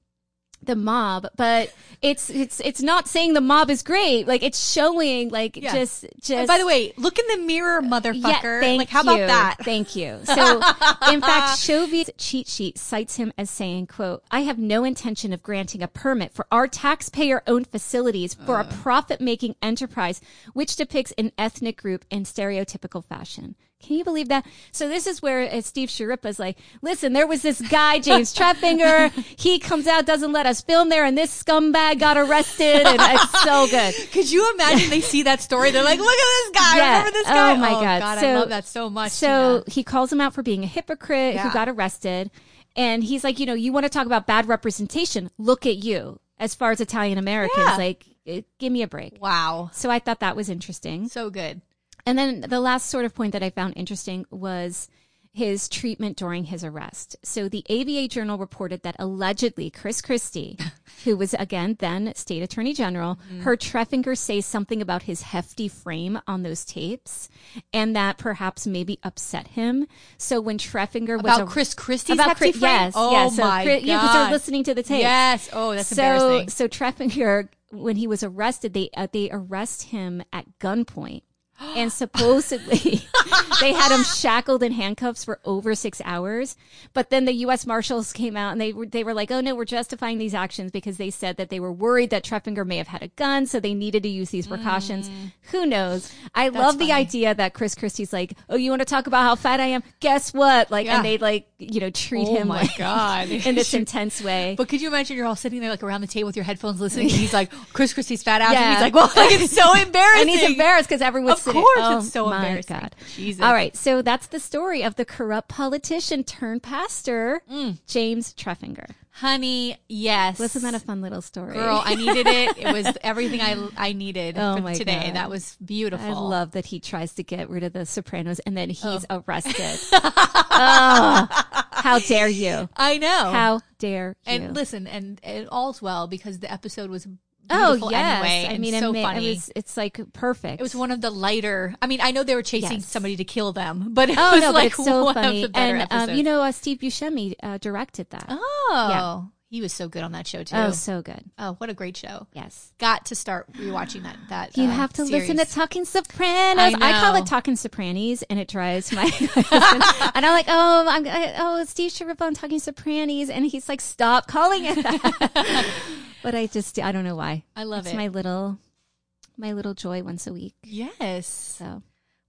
the mob, but it's it's it's not saying the mob is great. Like it's showing like Yeah. just just. And by the way, look in the mirror, motherfucker. thank like, how you. about that? Thank you. So, in fact, Showbiz Cheat Sheet cites him as saying, quote, I have no intention of granting a permit for our taxpayer-owned facilities for Uh. a profit-making enterprise which depicts an ethnic group in stereotypical fashion. Can you believe that? So this is where uh, Steve Schirripa's like, listen, there was this guy, James Treffinger. He comes out, doesn't let us film there, and this scumbag got arrested, and it's so good. Could you imagine they see that story? They're like, look at this guy. Yeah. Remember this guy? Oh, my God. I So- love that so much. So Tina. he calls him out for being a hypocrite Yeah. who got arrested. And he's like, you know, you want to talk about bad representation? Look at you. As far as Italian Americans, Yeah. like, give me a break. wow. So I thought that was interesting. So good. And then the last sort of point that I found interesting was his treatment during his arrest. So the ABA Journal reported that allegedly Chris Christie, who was again then state attorney general, heard Treffinger say something about his hefty frame on those tapes and that perhaps maybe upset him. So when Treffinger was About Chris Christie's about hefty Chris- frame? yes, Oh yes. So my Chris- yeah, because they're listening to the tapes. Yes. Oh, that's so, embarrassing. So Treffinger, when he was arrested, they uh, they arrest him at gunpoint, and supposedly they had him shackled in handcuffs for over six hours. But then the U.S. Marshals came out and they were they were like, "Oh no, we're justifying these actions because they said that they were worried that Treffinger may have had a gun, so they needed to use these precautions." Who knows? I love the Mm. funny. idea that Chris Christie's like, "Oh, you want to talk about how fat I am? Guess what?" Like, Yeah. and they like you know treat Oh him my like God. in this intense way. But could you imagine you're all sitting there like around the table with your headphones listening, and he's like, "Chris Christie's fat ass," and he's like, "Well, like, it's so embarrassing." and he's embarrassed because everyone's Course oh, it's so my embarrassing. God. Jesus. All right, so that's the story of the corrupt politician turned pastor, Mm. James Treffinger. honey. Yes, Wasn't that a fun little story? girl? I needed it. It was everything I I needed Oh for my today. God. That was beautiful. I love that he tries to get rid of the Sopranos and then he's Oh. arrested. oh, how dare you? I know. How dare you? and listen, and, and all's well because the episode was oh yes, anyway. I mean, so funny. it was. It's like perfect. It was one of the lighter. I mean, I know they were chasing Yes. somebody to kill them, but it Oh was no, like so one funny. of the better and episodes. um, you know, uh, Steve Buscemi uh, directed that. oh, yeah. he was so good on that show too. oh, Oh, so good. Oh, what a great show! Yes. Got to start rewatching that. That You uh, have to series. listen to Talking Sopranos. I I, call it Talking Sopranis, and it drives my and I'm like, oh, I'm, I, oh, Steve Schirripa on Talking Sopranis, and he's like, stop calling it that. but I just, I don't know why. I love it's it. my little, my little joy once a week. yes, So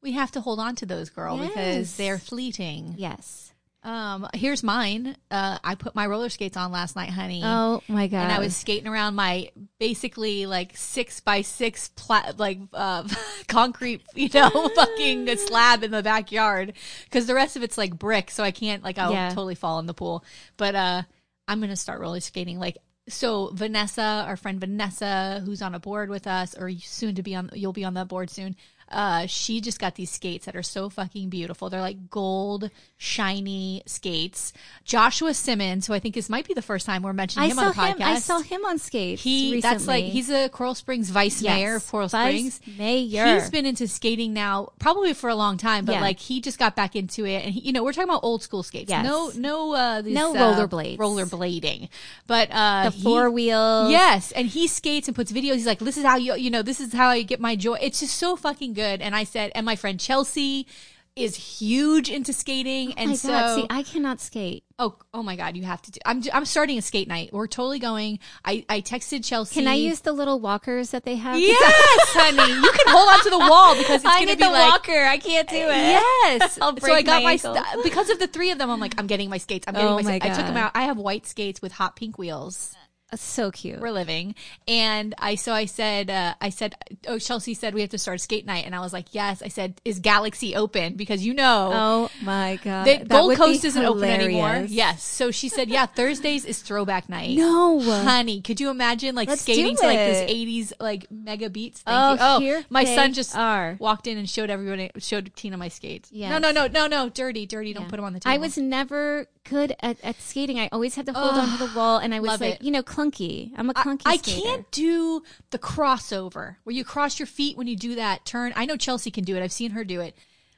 we have to hold on to those, girl, Yes. because they're fleeting. yes. Um, here's mine. Uh, I put my roller skates on last night, honey. Oh my god. and I was skating around my basically like six by six pla- like uh, concrete, you know, fucking slab in the backyard because the rest of it's like brick, so I can't like I'll Yeah. totally fall in the pool. But uh, I'm gonna start roller skating. Like so, Vanessa, our friend Vanessa, who's on a board with us, or soon to be on, you'll be on that board soon. Uh, she just got these skates that are so fucking beautiful. They're like gold, shiny skates. Joshua Simmons, who I think this might be the first time we're mentioning I him on the podcast. him. I saw him on skates. He that's like he's a Coral Springs vice Yes. mayor of Coral Vice Springs. mayor. He's been into skating now probably for a long time, but Yeah. like he just got back into it, and he, you know we're talking about old school skates. Yes. No, no, uh, these, No uh, rollerblades. rollerblading, but uh, the four wheel. Yes, and he skates and puts videos. He's like, "This is how you, you know, this is how I get my joy." It's just so fucking good. And I said, and my friend Chelsea is huge into skating, Oh and my so god. See, I cannot skate. oh, oh my god, you have to. Do, I'm, I'm starting a skate night. We're totally going. I, I texted Chelsea. Can I use the little walkers that they have? Yes, honey. You can hold on to the wall because it's I going to need be the like. walker. I can't do it. Yes. I'll so I got my my, st- because of the three of them. I'm like, I'm getting my skates. I'm getting Oh my. my skates. I took them out. I have white skates with hot pink wheels So cute. We're living, and I so I said, uh, I said, oh Chelsea said we have to start skate night, and I was like, yes. I said, is Galaxy open? Because you know. Oh my god. the Gold Coast isn't open anymore. Yes. So she said, yeah, Thursdays is throwback night. No. Honey, could you imagine like Let's skating to like this 80s like mega beats? Thank Oh, you. oh here my son just are. walked in and showed everybody, showed Tina my skates. Yes. No, no, no, no, no, dirty, dirty. Don't put them on the table. I was never good at, at skating. I always had to hold on to the wall, and I was like, it. you know, clunky. I'm a clunky. I skater. can't do the crossover where you cross your feet when you do that turn. I know Chelsea can do it. I've seen her do it.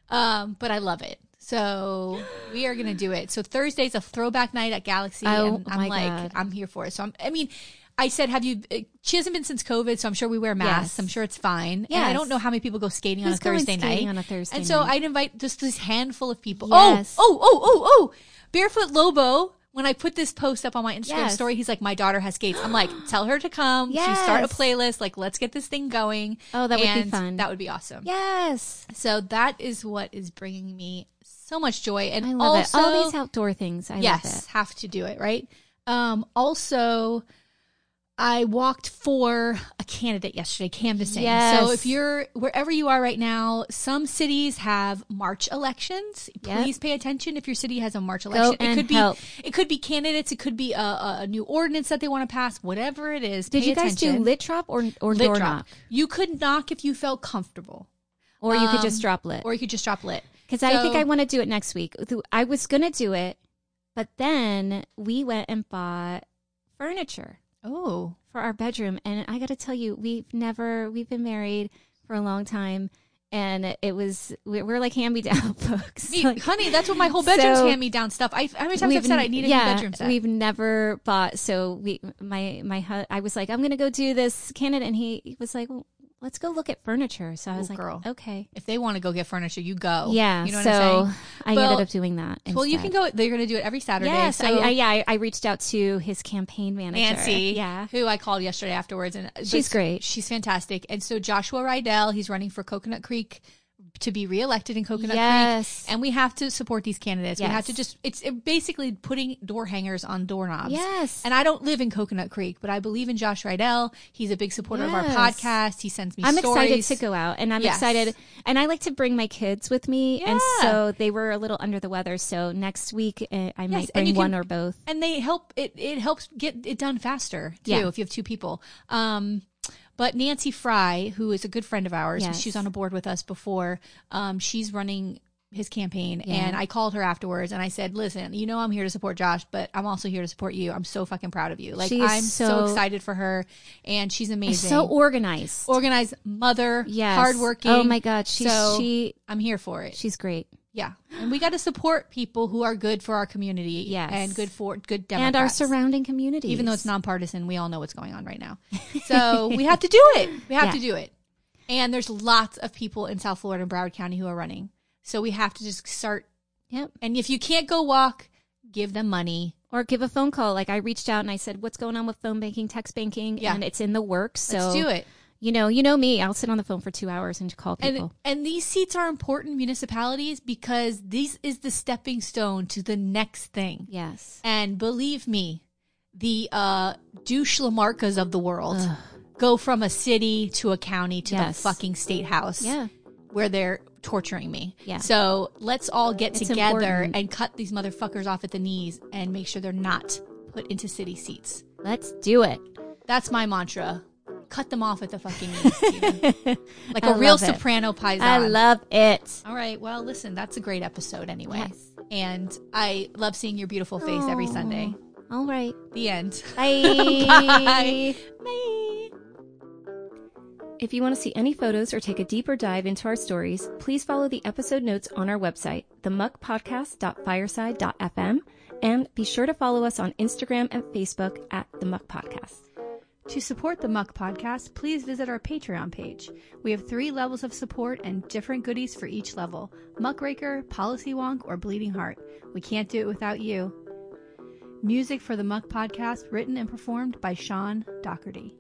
Um, but I love it. So we are gonna do it. So Thursday's a throwback night at Galaxy, Oh, and I'm my like, God. I'm here for it. So I'm, I mean, I said, have you? uh, She hasn't been since COVID, so I'm sure we wear masks. Yes. I'm sure it's fine. Yeah, I don't know how many people go skating on a Thursday night. on a Thursday and so night? I'd invite just this handful of people. Yes. Oh, oh, oh, oh, oh! Barefoot Lobo. When I put this post up on my Instagram Yes. story, he's like, "My daughter has skates." I'm like, "Tell her to come. She start a playlist. Like, let's get this thing going." Oh, that would be fun. That would be awesome. Yes. So that is what is bringing me so much joy. And I love also, it. All these outdoor things. I yes, love it. have to do it, right? Um, also, I walked for a candidate yesterday, canvassing. Yes. So if you're wherever you are right now, some cities have March elections. Yep. Please pay attention if your city has a March election. it and could be it could be candidates. It could be a, a, new ordinance that they want to pass. Whatever it is, Did you guys attention. do lit drop or or Lit door drop. knock? You could knock if you felt comfortable, Or you could Um, just drop lit? or you could just drop lit. Because I think I want to do it next week. I was to do it, but then we went and bought furniture Oh, for our bedroom. And I got to tell you, we've never, we've been married for a long time. And it was, we're we're like hand me down folks. Me, Like, honey, that's what my whole bedroom's So- hand me down stuff. I, how many times I've said I need a yeah, new bedroom set? We've never bought. So we, my, my, I was like, I'm going to go do this Canada. And he was like, well, let's go look at furniture. So I was Ooh, like, girl. okay. if they want to go get furniture, you go. Yeah. you know what so I'm saying. I Well- ended up doing that. Well, you can go. They're going to do it every Saturday. Yes, so I, I, yeah, I, I reached out to his campaign manager. Nancy, yeah, who I called yesterday afterwards, and She's great. She's fantastic. And so Joshua Rydell, he's running for Coconut Creek to be reelected in Coconut Yes. Creek, and we have to support these candidates. We have to just it's basically putting door hangers on doorknobs. Yes. And I don't live in Coconut Creek, but I believe in Josh Rydell. He's a big supporter of our podcast. He sends me. I'm stories. excited to go out, and I'm Yes. excited, and I like to bring my kids with me, and so they were a little under the weather. So next week, uh, I might bring one or both. and they help it it helps get it done faster too Yeah. if you have two people um but Nancy Fry, who is a good friend of ours, Yes. she's on a board with us before. Um, she's running his campaign, Yeah. and I called her afterwards and I said, "Listen, you know I'm here to support Josh, but I'm also here to support you. I'm so fucking proud of you. Like I'm so, so- excited for her, and she's amazing, So organized. organized, mother, yes. hardworking. Oh my God, she's So- she I'm here for it. she's great, Yeah, and we got to support people who are good for our community. Yes. and good for good Democrats. and our surrounding communities. even though it's nonpartisan, we all know what's going on right now. So we have to do it. We have Yeah. to do it. And there's lots of people in South Florida and Broward County who are running. So we have to just start. Yep. And if you can't go walk, give them money. Or give a phone call. Like I reached out and I said, "What's going on with phone banking, text banking?" Yeah. And it's in the works. So Let's do it. You know, you know me. I'll sit on the phone for two hours and call people. And and these seats are important municipalities because this is the stepping stone to the next thing. yes. And believe me, the uh, douche LaMarcas of the world go from a city to a county to Yes. the fucking state house. Yeah. where they're torturing me. Yeah. So let's all get It's together important. and cut these motherfuckers off at the knees and make sure they're not put into city seats. Let's do it. That's my mantra. Cut them off at the fucking knees. Steven. like a I real it. soprano paisan. I love it. all right. Well, listen, that's a great episode anyway. Yes. And I love seeing your beautiful face every Sunday. All right. The end. Bye. Bye. Bye. If you want to see any photos or take a deeper dive into our stories, please follow the episode notes on our website, themuckpodcast.fireside.fm, and be sure to follow us on Instagram and Facebook at The Muck Podcast. To support the Muck Podcast, please visit our Patreon page. We have three levels of support and different goodies for each level Muckraker, Policy Wonk, or Bleeding Heart. We can't do it without you. Music for the Muck Podcast written and performed by Sean Doherty.